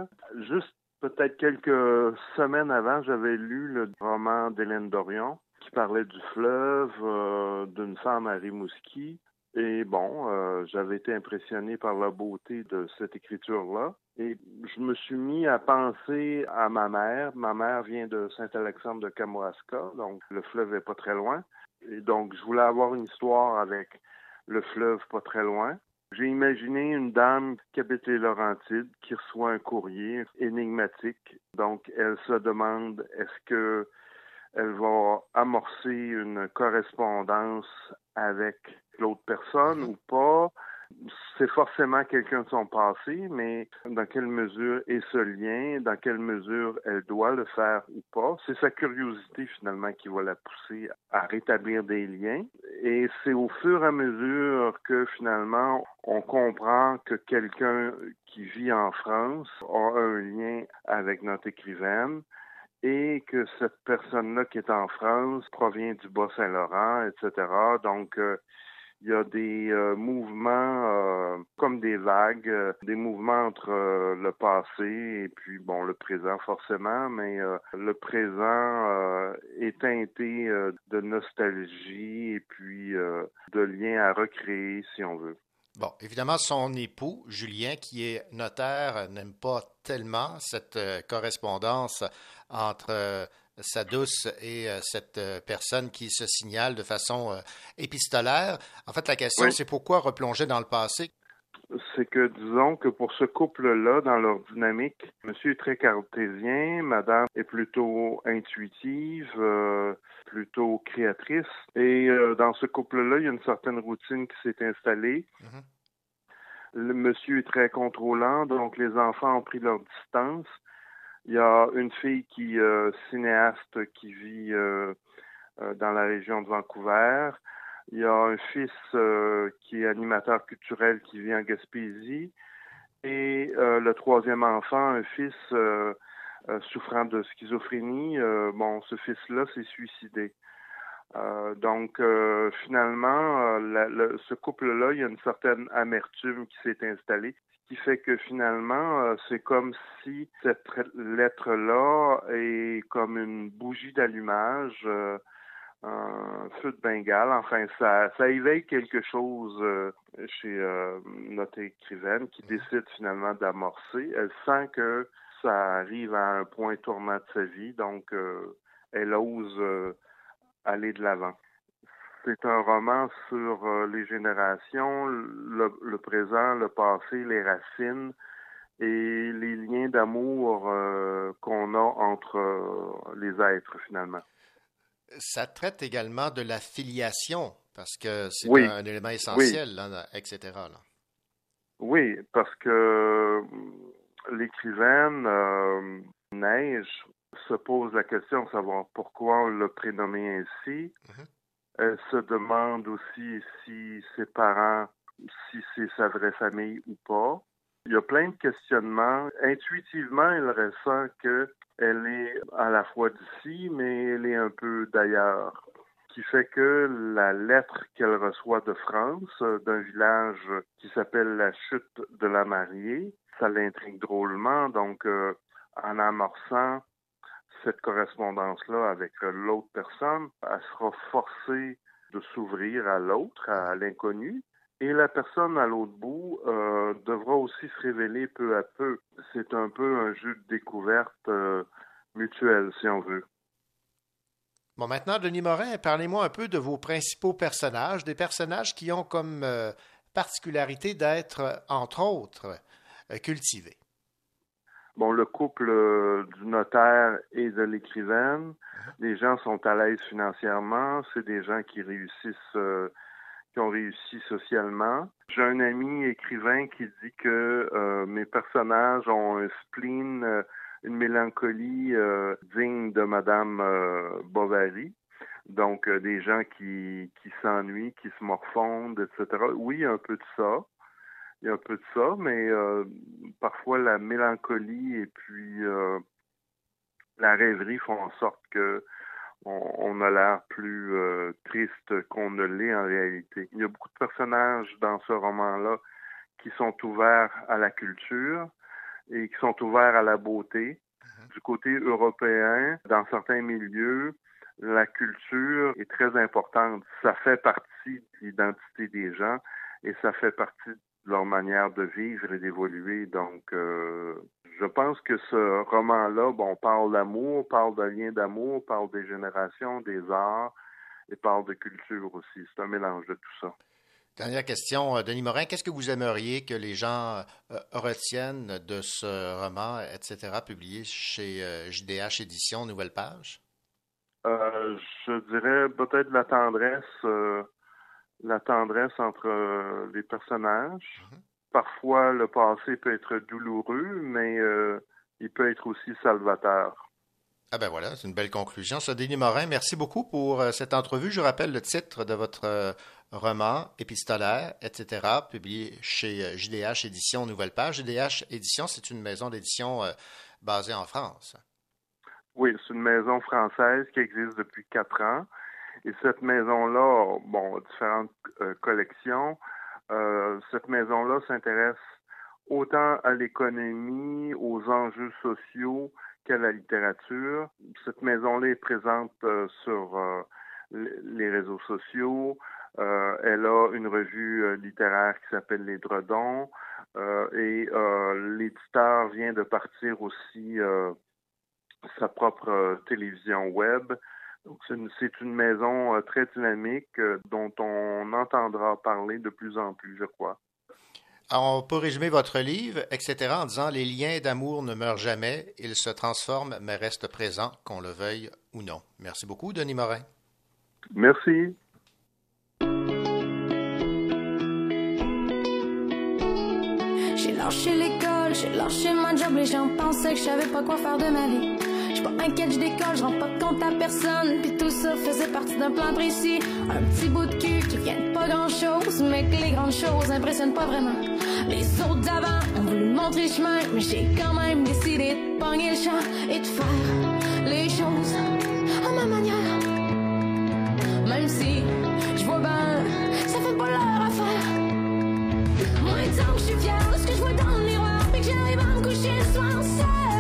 juste peut-être quelques semaines avant, j'avais lu le roman d'Hélène Dorion qui parlait du fleuve, euh, d'une femme à Rimouski. Et bon, euh, j'avais été impressionné par la beauté de cette écriture-là. Et je me suis mis à penser à ma mère. Ma mère vient de Saint-Alexandre de Kamoaska, donc le fleuve est pas très loin. Et donc, je voulais avoir une histoire avec le fleuve pas très loin. J'ai imaginé une dame qui habite qui reçoit un courrier énigmatique. Donc, elle se demande est-ce que elle va amorcer une correspondance avec l'autre personne ou pas c'est forcément quelqu'un de son passé, mais dans quelle mesure est ce lien, dans quelle mesure elle doit le faire ou pas, c'est sa curiosité finalement qui va la pousser à rétablir des liens. Et c'est au fur et à mesure que finalement on comprend que quelqu'un qui vit en France a un lien avec notre écrivaine et que cette personne-là qui est en France provient du Bas-Saint-Laurent, etc. Donc, euh, il y a des euh, mouvements euh, comme des vagues, euh, des mouvements entre le passé et puis bon le présent forcément, mais le présent est teinté de nostalgie et puis de liens à recréer si on veut. Bon, évidemment, son époux, Julien, qui est notaire, n'aime pas tellement cette correspondance entre sa douce et euh, cette euh, personne qui se signale de façon euh, épistolaire. En fait, la question, c'est pourquoi replonger dans le passé? C'est que, disons que pour ce couple-là, dans leur dynamique, monsieur est très cartésien, madame est plutôt intuitive, plutôt créatrice. Et dans ce couple-là, il y a une certaine routine qui s'est installée. Mm-hmm. Le monsieur est très contrôlant, donc les enfants ont pris leur distance. Il y a une fille qui euh, cinéaste qui vit euh, euh, dans la région de Vancouver. Il y a un fils qui est animateur culturel qui vit en Gaspésie. Et le troisième enfant, un fils souffrant de schizophrénie. bon, ce fils-là s'est suicidé. donc, finalement, ce couple-là, il y a une certaine amertume qui s'est installée qui fait que finalement, euh, c'est comme si cette lettre-là est comme une bougie d'allumage, euh, un feu de Bengale. Enfin, ça, ça éveille quelque chose euh, chez notre écrivaine qui décide finalement d'amorcer. Elle sent que ça arrive à un point tournant de sa vie, donc elle ose aller de l'avant. C'est un roman sur euh, les générations, le, présent, le passé, les racines et les liens d'amour euh, qu'on a entre euh, les êtres finalement. Ça traite également de la filiation parce que c'est un, élément essentiel, etc. Oui, parce que l'écrivaine Neige se pose la question de savoir pourquoi on l'a prénommé ainsi. Mm-hmm. Elle se demande aussi si ses parents, si c'est sa vraie famille ou pas. Il y a plein de questionnements. Intuitivement, elle ressent qu'elle est à la fois d'ici, mais elle est un peu d'ailleurs. Qui fait que la lettre qu'elle reçoit de France, d'un village qui s'appelle la chute de la mariée, ça l'intrigue drôlement. Donc, euh, en amorçant cette correspondance-là avec l'autre personne, elle sera forcée de s'ouvrir à l'autre, à l'inconnu. Et la personne à l'autre bout euh, devra aussi se révéler peu à peu. C'est un peu un jeu de découverte euh, mutuelle, si on veut. Bon, maintenant, Denis Morin, parlez-moi un peu de vos principaux personnages, des personnages qui ont comme euh, particularité d'être, entre autres, cultivé? Bon, le couple euh, du notaire et de l'écrivaine, les gens sont à l'aise financièrement, c'est des gens qui réussissent, euh, qui ont réussi socialement. J'ai un ami écrivain qui dit que euh, mes personnages ont un spleen, une mélancolie digne de Madame Bovary. Donc, des gens qui, qui s'ennuient, qui se morfondent, etc. Oui, un peu de ça il y a un peu de ça, mais euh, parfois la mélancolie et puis euh, la rêverie font en sorte que on, a l'air plus euh, triste qu'on ne l'est en réalité. Il y a beaucoup de personnages dans ce roman-là qui sont ouverts à la culture et qui sont ouverts à la beauté. Du côté européen, dans certains milieux, la culture est très importante. Ça fait partie de l'identité des gens et ça fait partie leur manière de vivre et d'évoluer. Donc, euh, je pense que ce roman-là, bon, parle d'amour, parle de lien d'amour, parle des générations, des arts et parle de culture aussi. C'est un mélange de tout ça. Dernière question, euh, Denis Morin, qu'est-ce que vous aimeriez que les gens euh, retiennent de ce roman, etc., publié chez JDH Édition, Nouvelle Page? je dirais peut-être la tendresse la tendresse entre euh, les personnages. Mhm. Parfois, le passé peut être douloureux, mais euh, il peut être aussi salvateur. Ah ben voilà, c'est une belle conclusion. Ça, Denis Morin, merci beaucoup pour euh, cette entrevue. Je rappelle le titre de votre roman épistolaire, etc., publié chez JDH Édition Nouvelle Page. JDH Édition, c'est une maison d'édition basée en France. Oui, c'est une maison française qui existe depuis quatre ans. Et cette maison-là, bon, différentes euh, collections. Euh, cette maison-là s'intéresse autant à l'économie, aux enjeux sociaux qu'à la littérature. Cette maison-là est présente euh, sur les réseaux sociaux. elle a une revue littéraire qui s'appelle Les Dredons. et l'éditeur vient de partir aussi sa propre télévision web c'est une, maison euh, très dynamique euh, dont on entendra parler de plus en plus, je crois. Alors, on peut résumer votre livre, etc., en disant les liens d'amour ne meurent jamais, ils se transforment mais restent présents, qu'on le veuille ou non. Merci beaucoup, Denis Morin. Merci. J'ai lâché l'école, j'ai lâché mon job, les gens pensaient que je savais pas quoi faire de ma vie. Pas inquiète, j'décolle, j'rends pas compte à personne. Puis tout ça faisait partie d'un plan précis. Un petit bout de cul qui de pas grand chose, mais que les grandes choses impressionnent pas vraiment. Les autres d'avant ont voulu montrer chemin, mais j'ai quand même décidé de pogner le champ et de faire les choses à ma manière. Même si je vois ben, ça fait pas leur affaire. Moi, que je suis fière de ce que je vois dans le miroir, puis que j'arrive à me coucher le soir seul.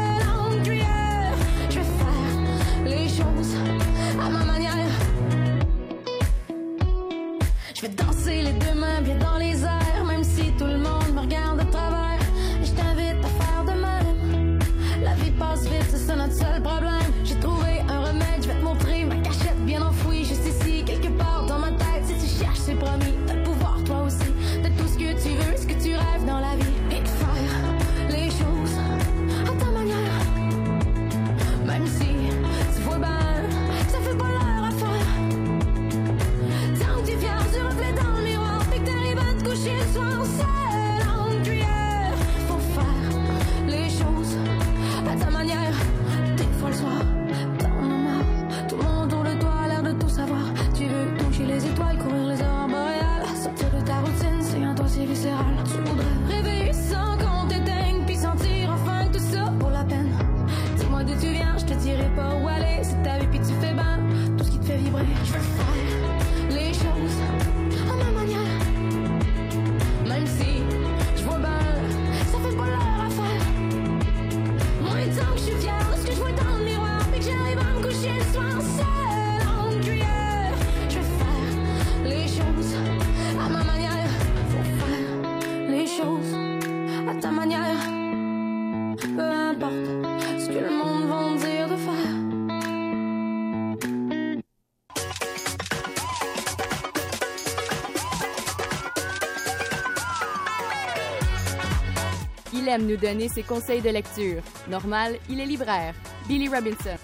Aime nous donner ses conseils de lecture. Normal, il est libraire. Billy Robinson.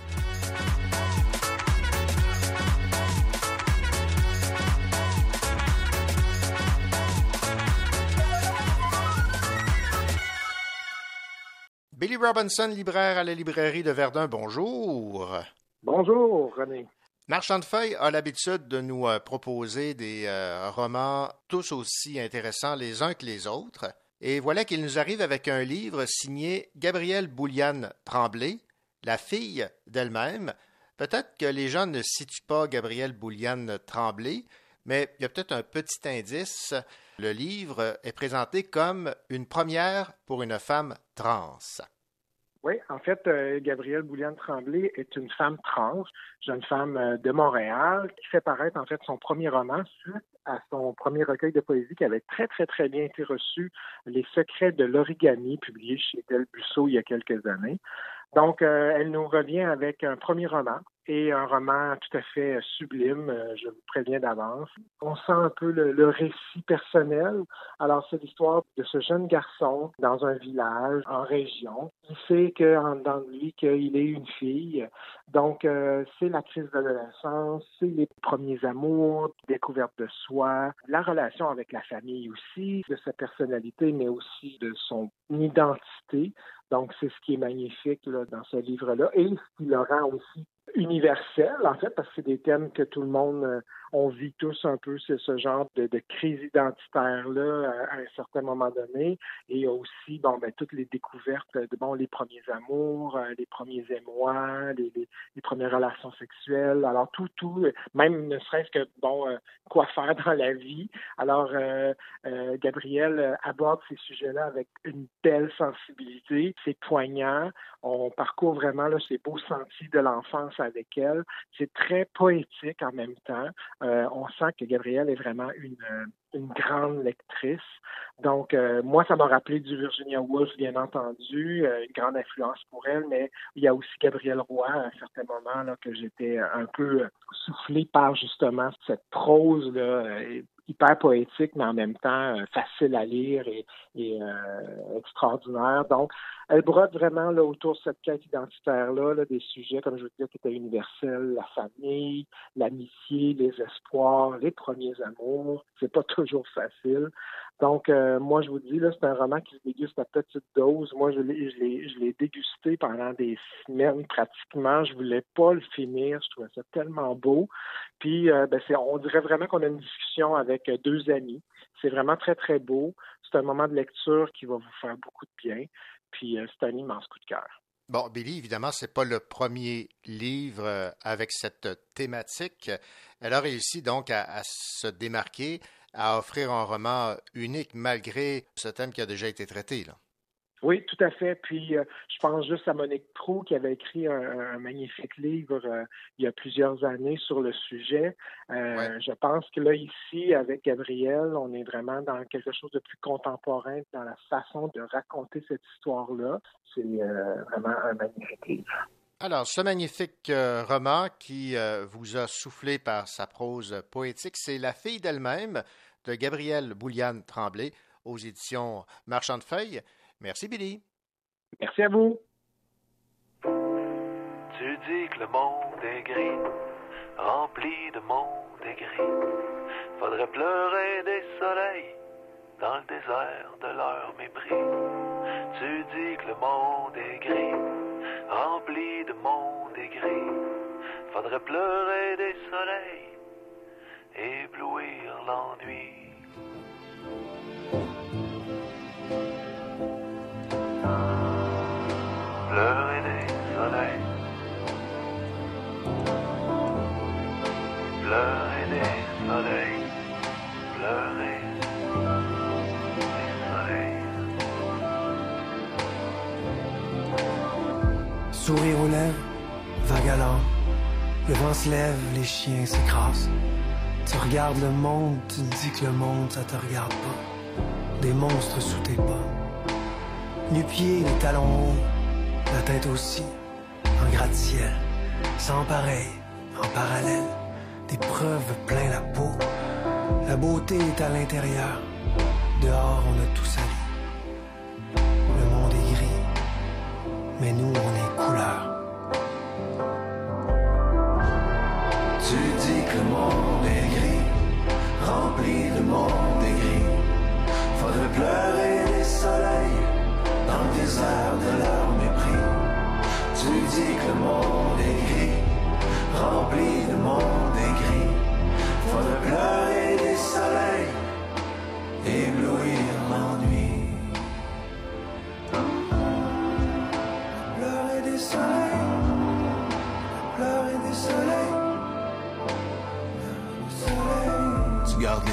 Billy Robinson, libraire à la librairie de Verdun, bonjour. Bonjour, René. Marchand de Feuilles a l'habitude de nous euh, proposer des euh, romans tous aussi intéressants les uns que les autres. Et voilà qu'il nous arrive avec un livre signé Gabrielle Bouliane Tremblay, la fille d'elle-même. Peut-être que les gens ne situent pas Gabrielle Bouliane Tremblay, mais il y a peut-être un petit indice. Le livre est présenté comme une première pour une femme trans. Oui, en fait, euh, Gabrielle Bouliane Tremblay est une femme trans, jeune femme euh, de Montréal, qui fait paraître en fait son premier roman suite à son premier recueil de poésie qui avait très, très, très bien été reçu, Les secrets de l'origami, publié chez Del Busso il y a quelques années. Donc, euh, elle nous revient avec un premier roman et un roman tout à fait sublime, euh, je vous préviens d'avance. On sent un peu le, récit personnel. Alors, c'est l'histoire de ce jeune garçon dans un village en région. Il sait que en dedans de lui qu'il est une fille. Donc, euh, c'est la crise de l'adolescence, c'est les premiers amours, découverte de soi, la relation avec la famille aussi, de sa personnalité, mais aussi de son identité. Donc, c'est ce qui est magnifique dans ce livre-là et ce qui le rend aussi universel, en fait, parce que c'est des thèmes que tout le monde, euh, on vit tous un peu, ce genre de, de crise identitaire-là à, à, un certain moment donné. Et aussi, bon, ben, toutes les découvertes de, bon, les premiers amours, euh, les premiers émois, les, les, premières relations sexuelles. Alors, tout, tout, même ne serait-ce que, bon, euh, quoi faire dans la vie. Alors, euh, Gabriel aborde ces sujets-là avec une belle sensibilité. C'est poignant. On parcourt vraiment, là, ces beaux sentiers de l'enfance avec elle. C'est très poétique en même temps. Euh, on sent que Gabrielle est vraiment une, une grande lectrice. Donc, euh, moi, ça m'a rappelé du Virginia Woolf, bien entendu, euh, une grande influence pour elle, mais il y a aussi Gabrielle Roy, à un certain moment, là, que j'étais un peu soufflé par, justement, cette prose, là, hyper poétique, mais en même temps euh, facile à lire et, euh, extraordinaire. Donc, elle brode vraiment là, autour de cette quête identitaire-là, là, des sujets, comme je vous disais, qui étaient universels, la famille, l'amitié, les espoirs, les premiers amours. C'est pas toujours facile. Donc, euh, moi, je vous dis, là, c'est un roman qui se déguste à petite dose. Moi, je l'ai, je l'ai, je l'ai dégusté pendant des semaines pratiquement. Je voulais pas le finir. Je trouvais ça tellement beau. Puis, euh, ben, c'est, on dirait vraiment qu'on a une discussion avec deux amis. C'est vraiment très, très beau. C'est un moment de lecture qui va vous faire beaucoup de bien. Puis, euh, c'est un immense coup de cœur. Bon, Billy, évidemment, c'est pas le premier livre avec cette thématique. Elle a réussi donc à, à se démarquer à offrir un roman unique malgré ce thème qui a déjà été traité. Là. Oui, tout à fait. Puis, euh, je pense juste à Monique Trou qui avait écrit un, un magnifique livre euh, il y a plusieurs années sur le sujet. Euh, ouais. Je pense que là, ici, avec Gabriel, on est vraiment dans quelque chose de plus contemporain dans la façon de raconter cette histoire-là. C'est vraiment un magnifique livre. Alors, ce magnifique euh, roman qui euh, vous a soufflé par sa prose poétique, c'est La fille d'elle-même de Gabrielle Bouliane Tremblay aux éditions Marchand de Feuilles. Merci, Billy. Merci à vous. Tu dis que le monde est gris, rempli de monde est gris. Faudrait pleurer des soleils dans le désert de leur mépris. Tu dis que le monde est gris rempli de monde et gris. Faudrait pleurer des soleils, éblouir l'ennui. Sourire aux lèvres, vague. Le vent se lève, les chiens s'écrasent. Tu regardes le monde, tu dis que le monde, ça te regarde pas. Des monstres sous tes pas. Nu-pieds, les talons hauts, la tête aussi, en gratte-ciel. Sans pareil, en parallèle, des preuves plein la peau. La beauté est à l'intérieur, dehors on a tout sali. Le monde mais nous on le monde est gris, rempli de monde est gris. Faudrait pleurer les soleils dans le désert de leur mépris. Tu dis que le monde est gris, rempli de monde est gris. Faudrait pleurer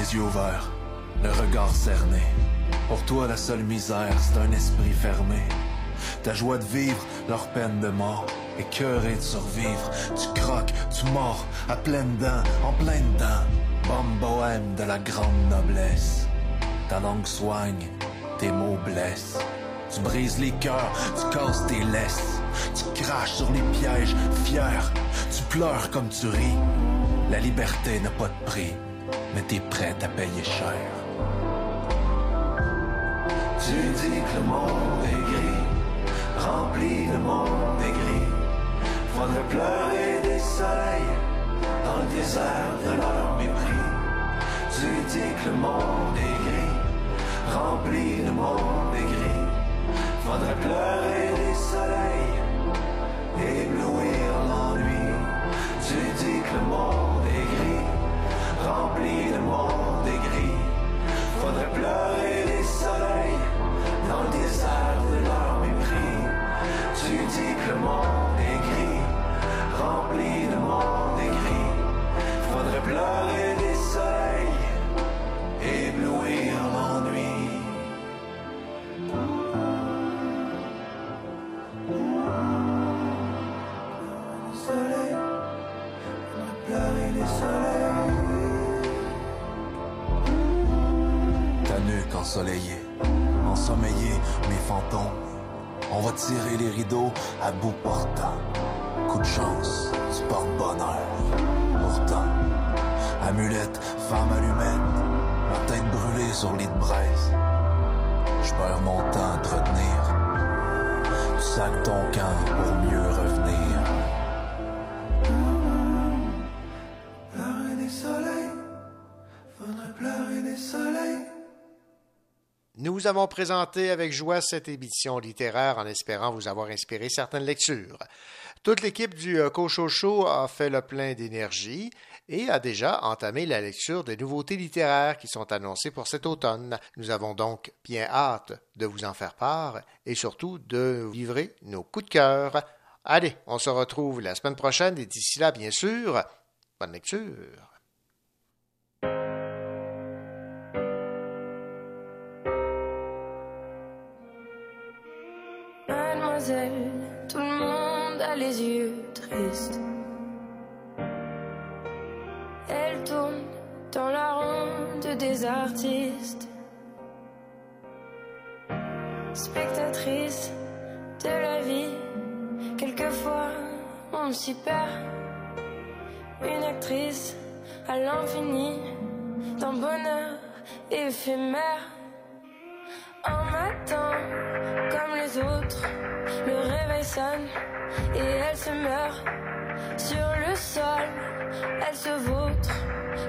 les yeux le regard cerné. Pour toi, la seule misère, c'est un esprit fermé. Ta joie de vivre, leur peine de mort. Écœuré de survivre, tu croques, tu mords, à pleines dents, en plein dedans. Bombe bohème de la grande noblesse. Ta langue soigne, tes mots blessent. Tu brises les cœurs, tu casses tes laisses. Tu craches sur les pièges, fier. Tu pleures comme tu ris. La liberté n'a pas de prix, mais t'es prête à payer cher. Tu dis que le monde est gris, rempli de monde est gris. Faudrait pleurer des soleils dans le désert de leur mépris. Tu dis que le monde est gris, rempli de monde est gris. Faudrait pleurer des soleils, éblouir l'ennui. Tu dis que le monde nuque ensoleillée, ensommeillée, mes fantômes. On va tirer les rideaux à bout portant. Coup de chance, tu portes bonheur. Pourtant, amulette, femme allumette, ma tête brûlée sur lit de braise. Je perds mon temps à te retenir. Tu sacs ton camp pour mieux revenir. Nous vous avons présenté avec joie cette émission littéraire en espérant vous avoir inspiré certaines lectures. Toute l'équipe du euh, Cocho Show a fait le plein d'énergie et a déjà entamé la lecture des nouveautés littéraires qui sont annoncées pour cet automne. Nous avons donc bien hâte de vous en faire part et surtout de vous livrer nos coups de cœur. Allez, on se retrouve la semaine prochaine et d'ici là, bien sûr, bonne lecture. Les yeux tristes. Elle tourne dans la ronde des artistes. Spectatrice de la vie, quelquefois on s'y perd. Une actrice à l'infini, d'un bonheur éphémère. Un matin, comme les autres, et elle se meurt. Sur le sol, elle se vautre.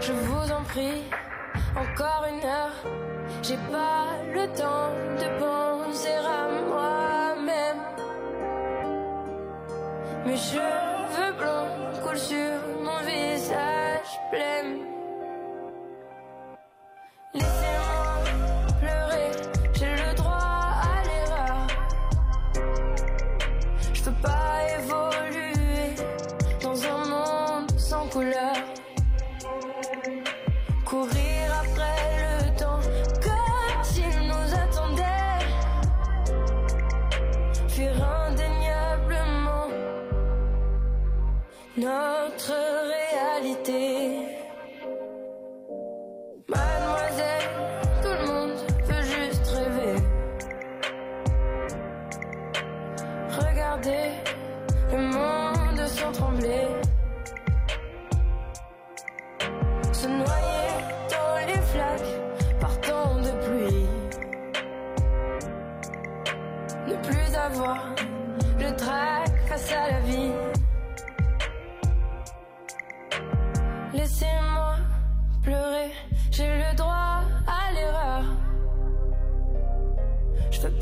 Je vous en prie, encore une heure. J'ai pas le temps de penser à moi-même. Mes cheveux blancs coulent sur mon visage blême.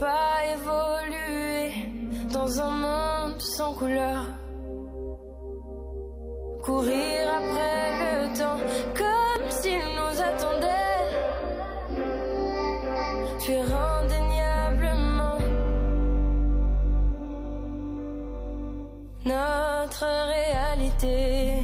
Pas évoluer dans un monde sans couleur. Courir après le temps comme s'il nous attendait. Fuir indéniablement notre réalité.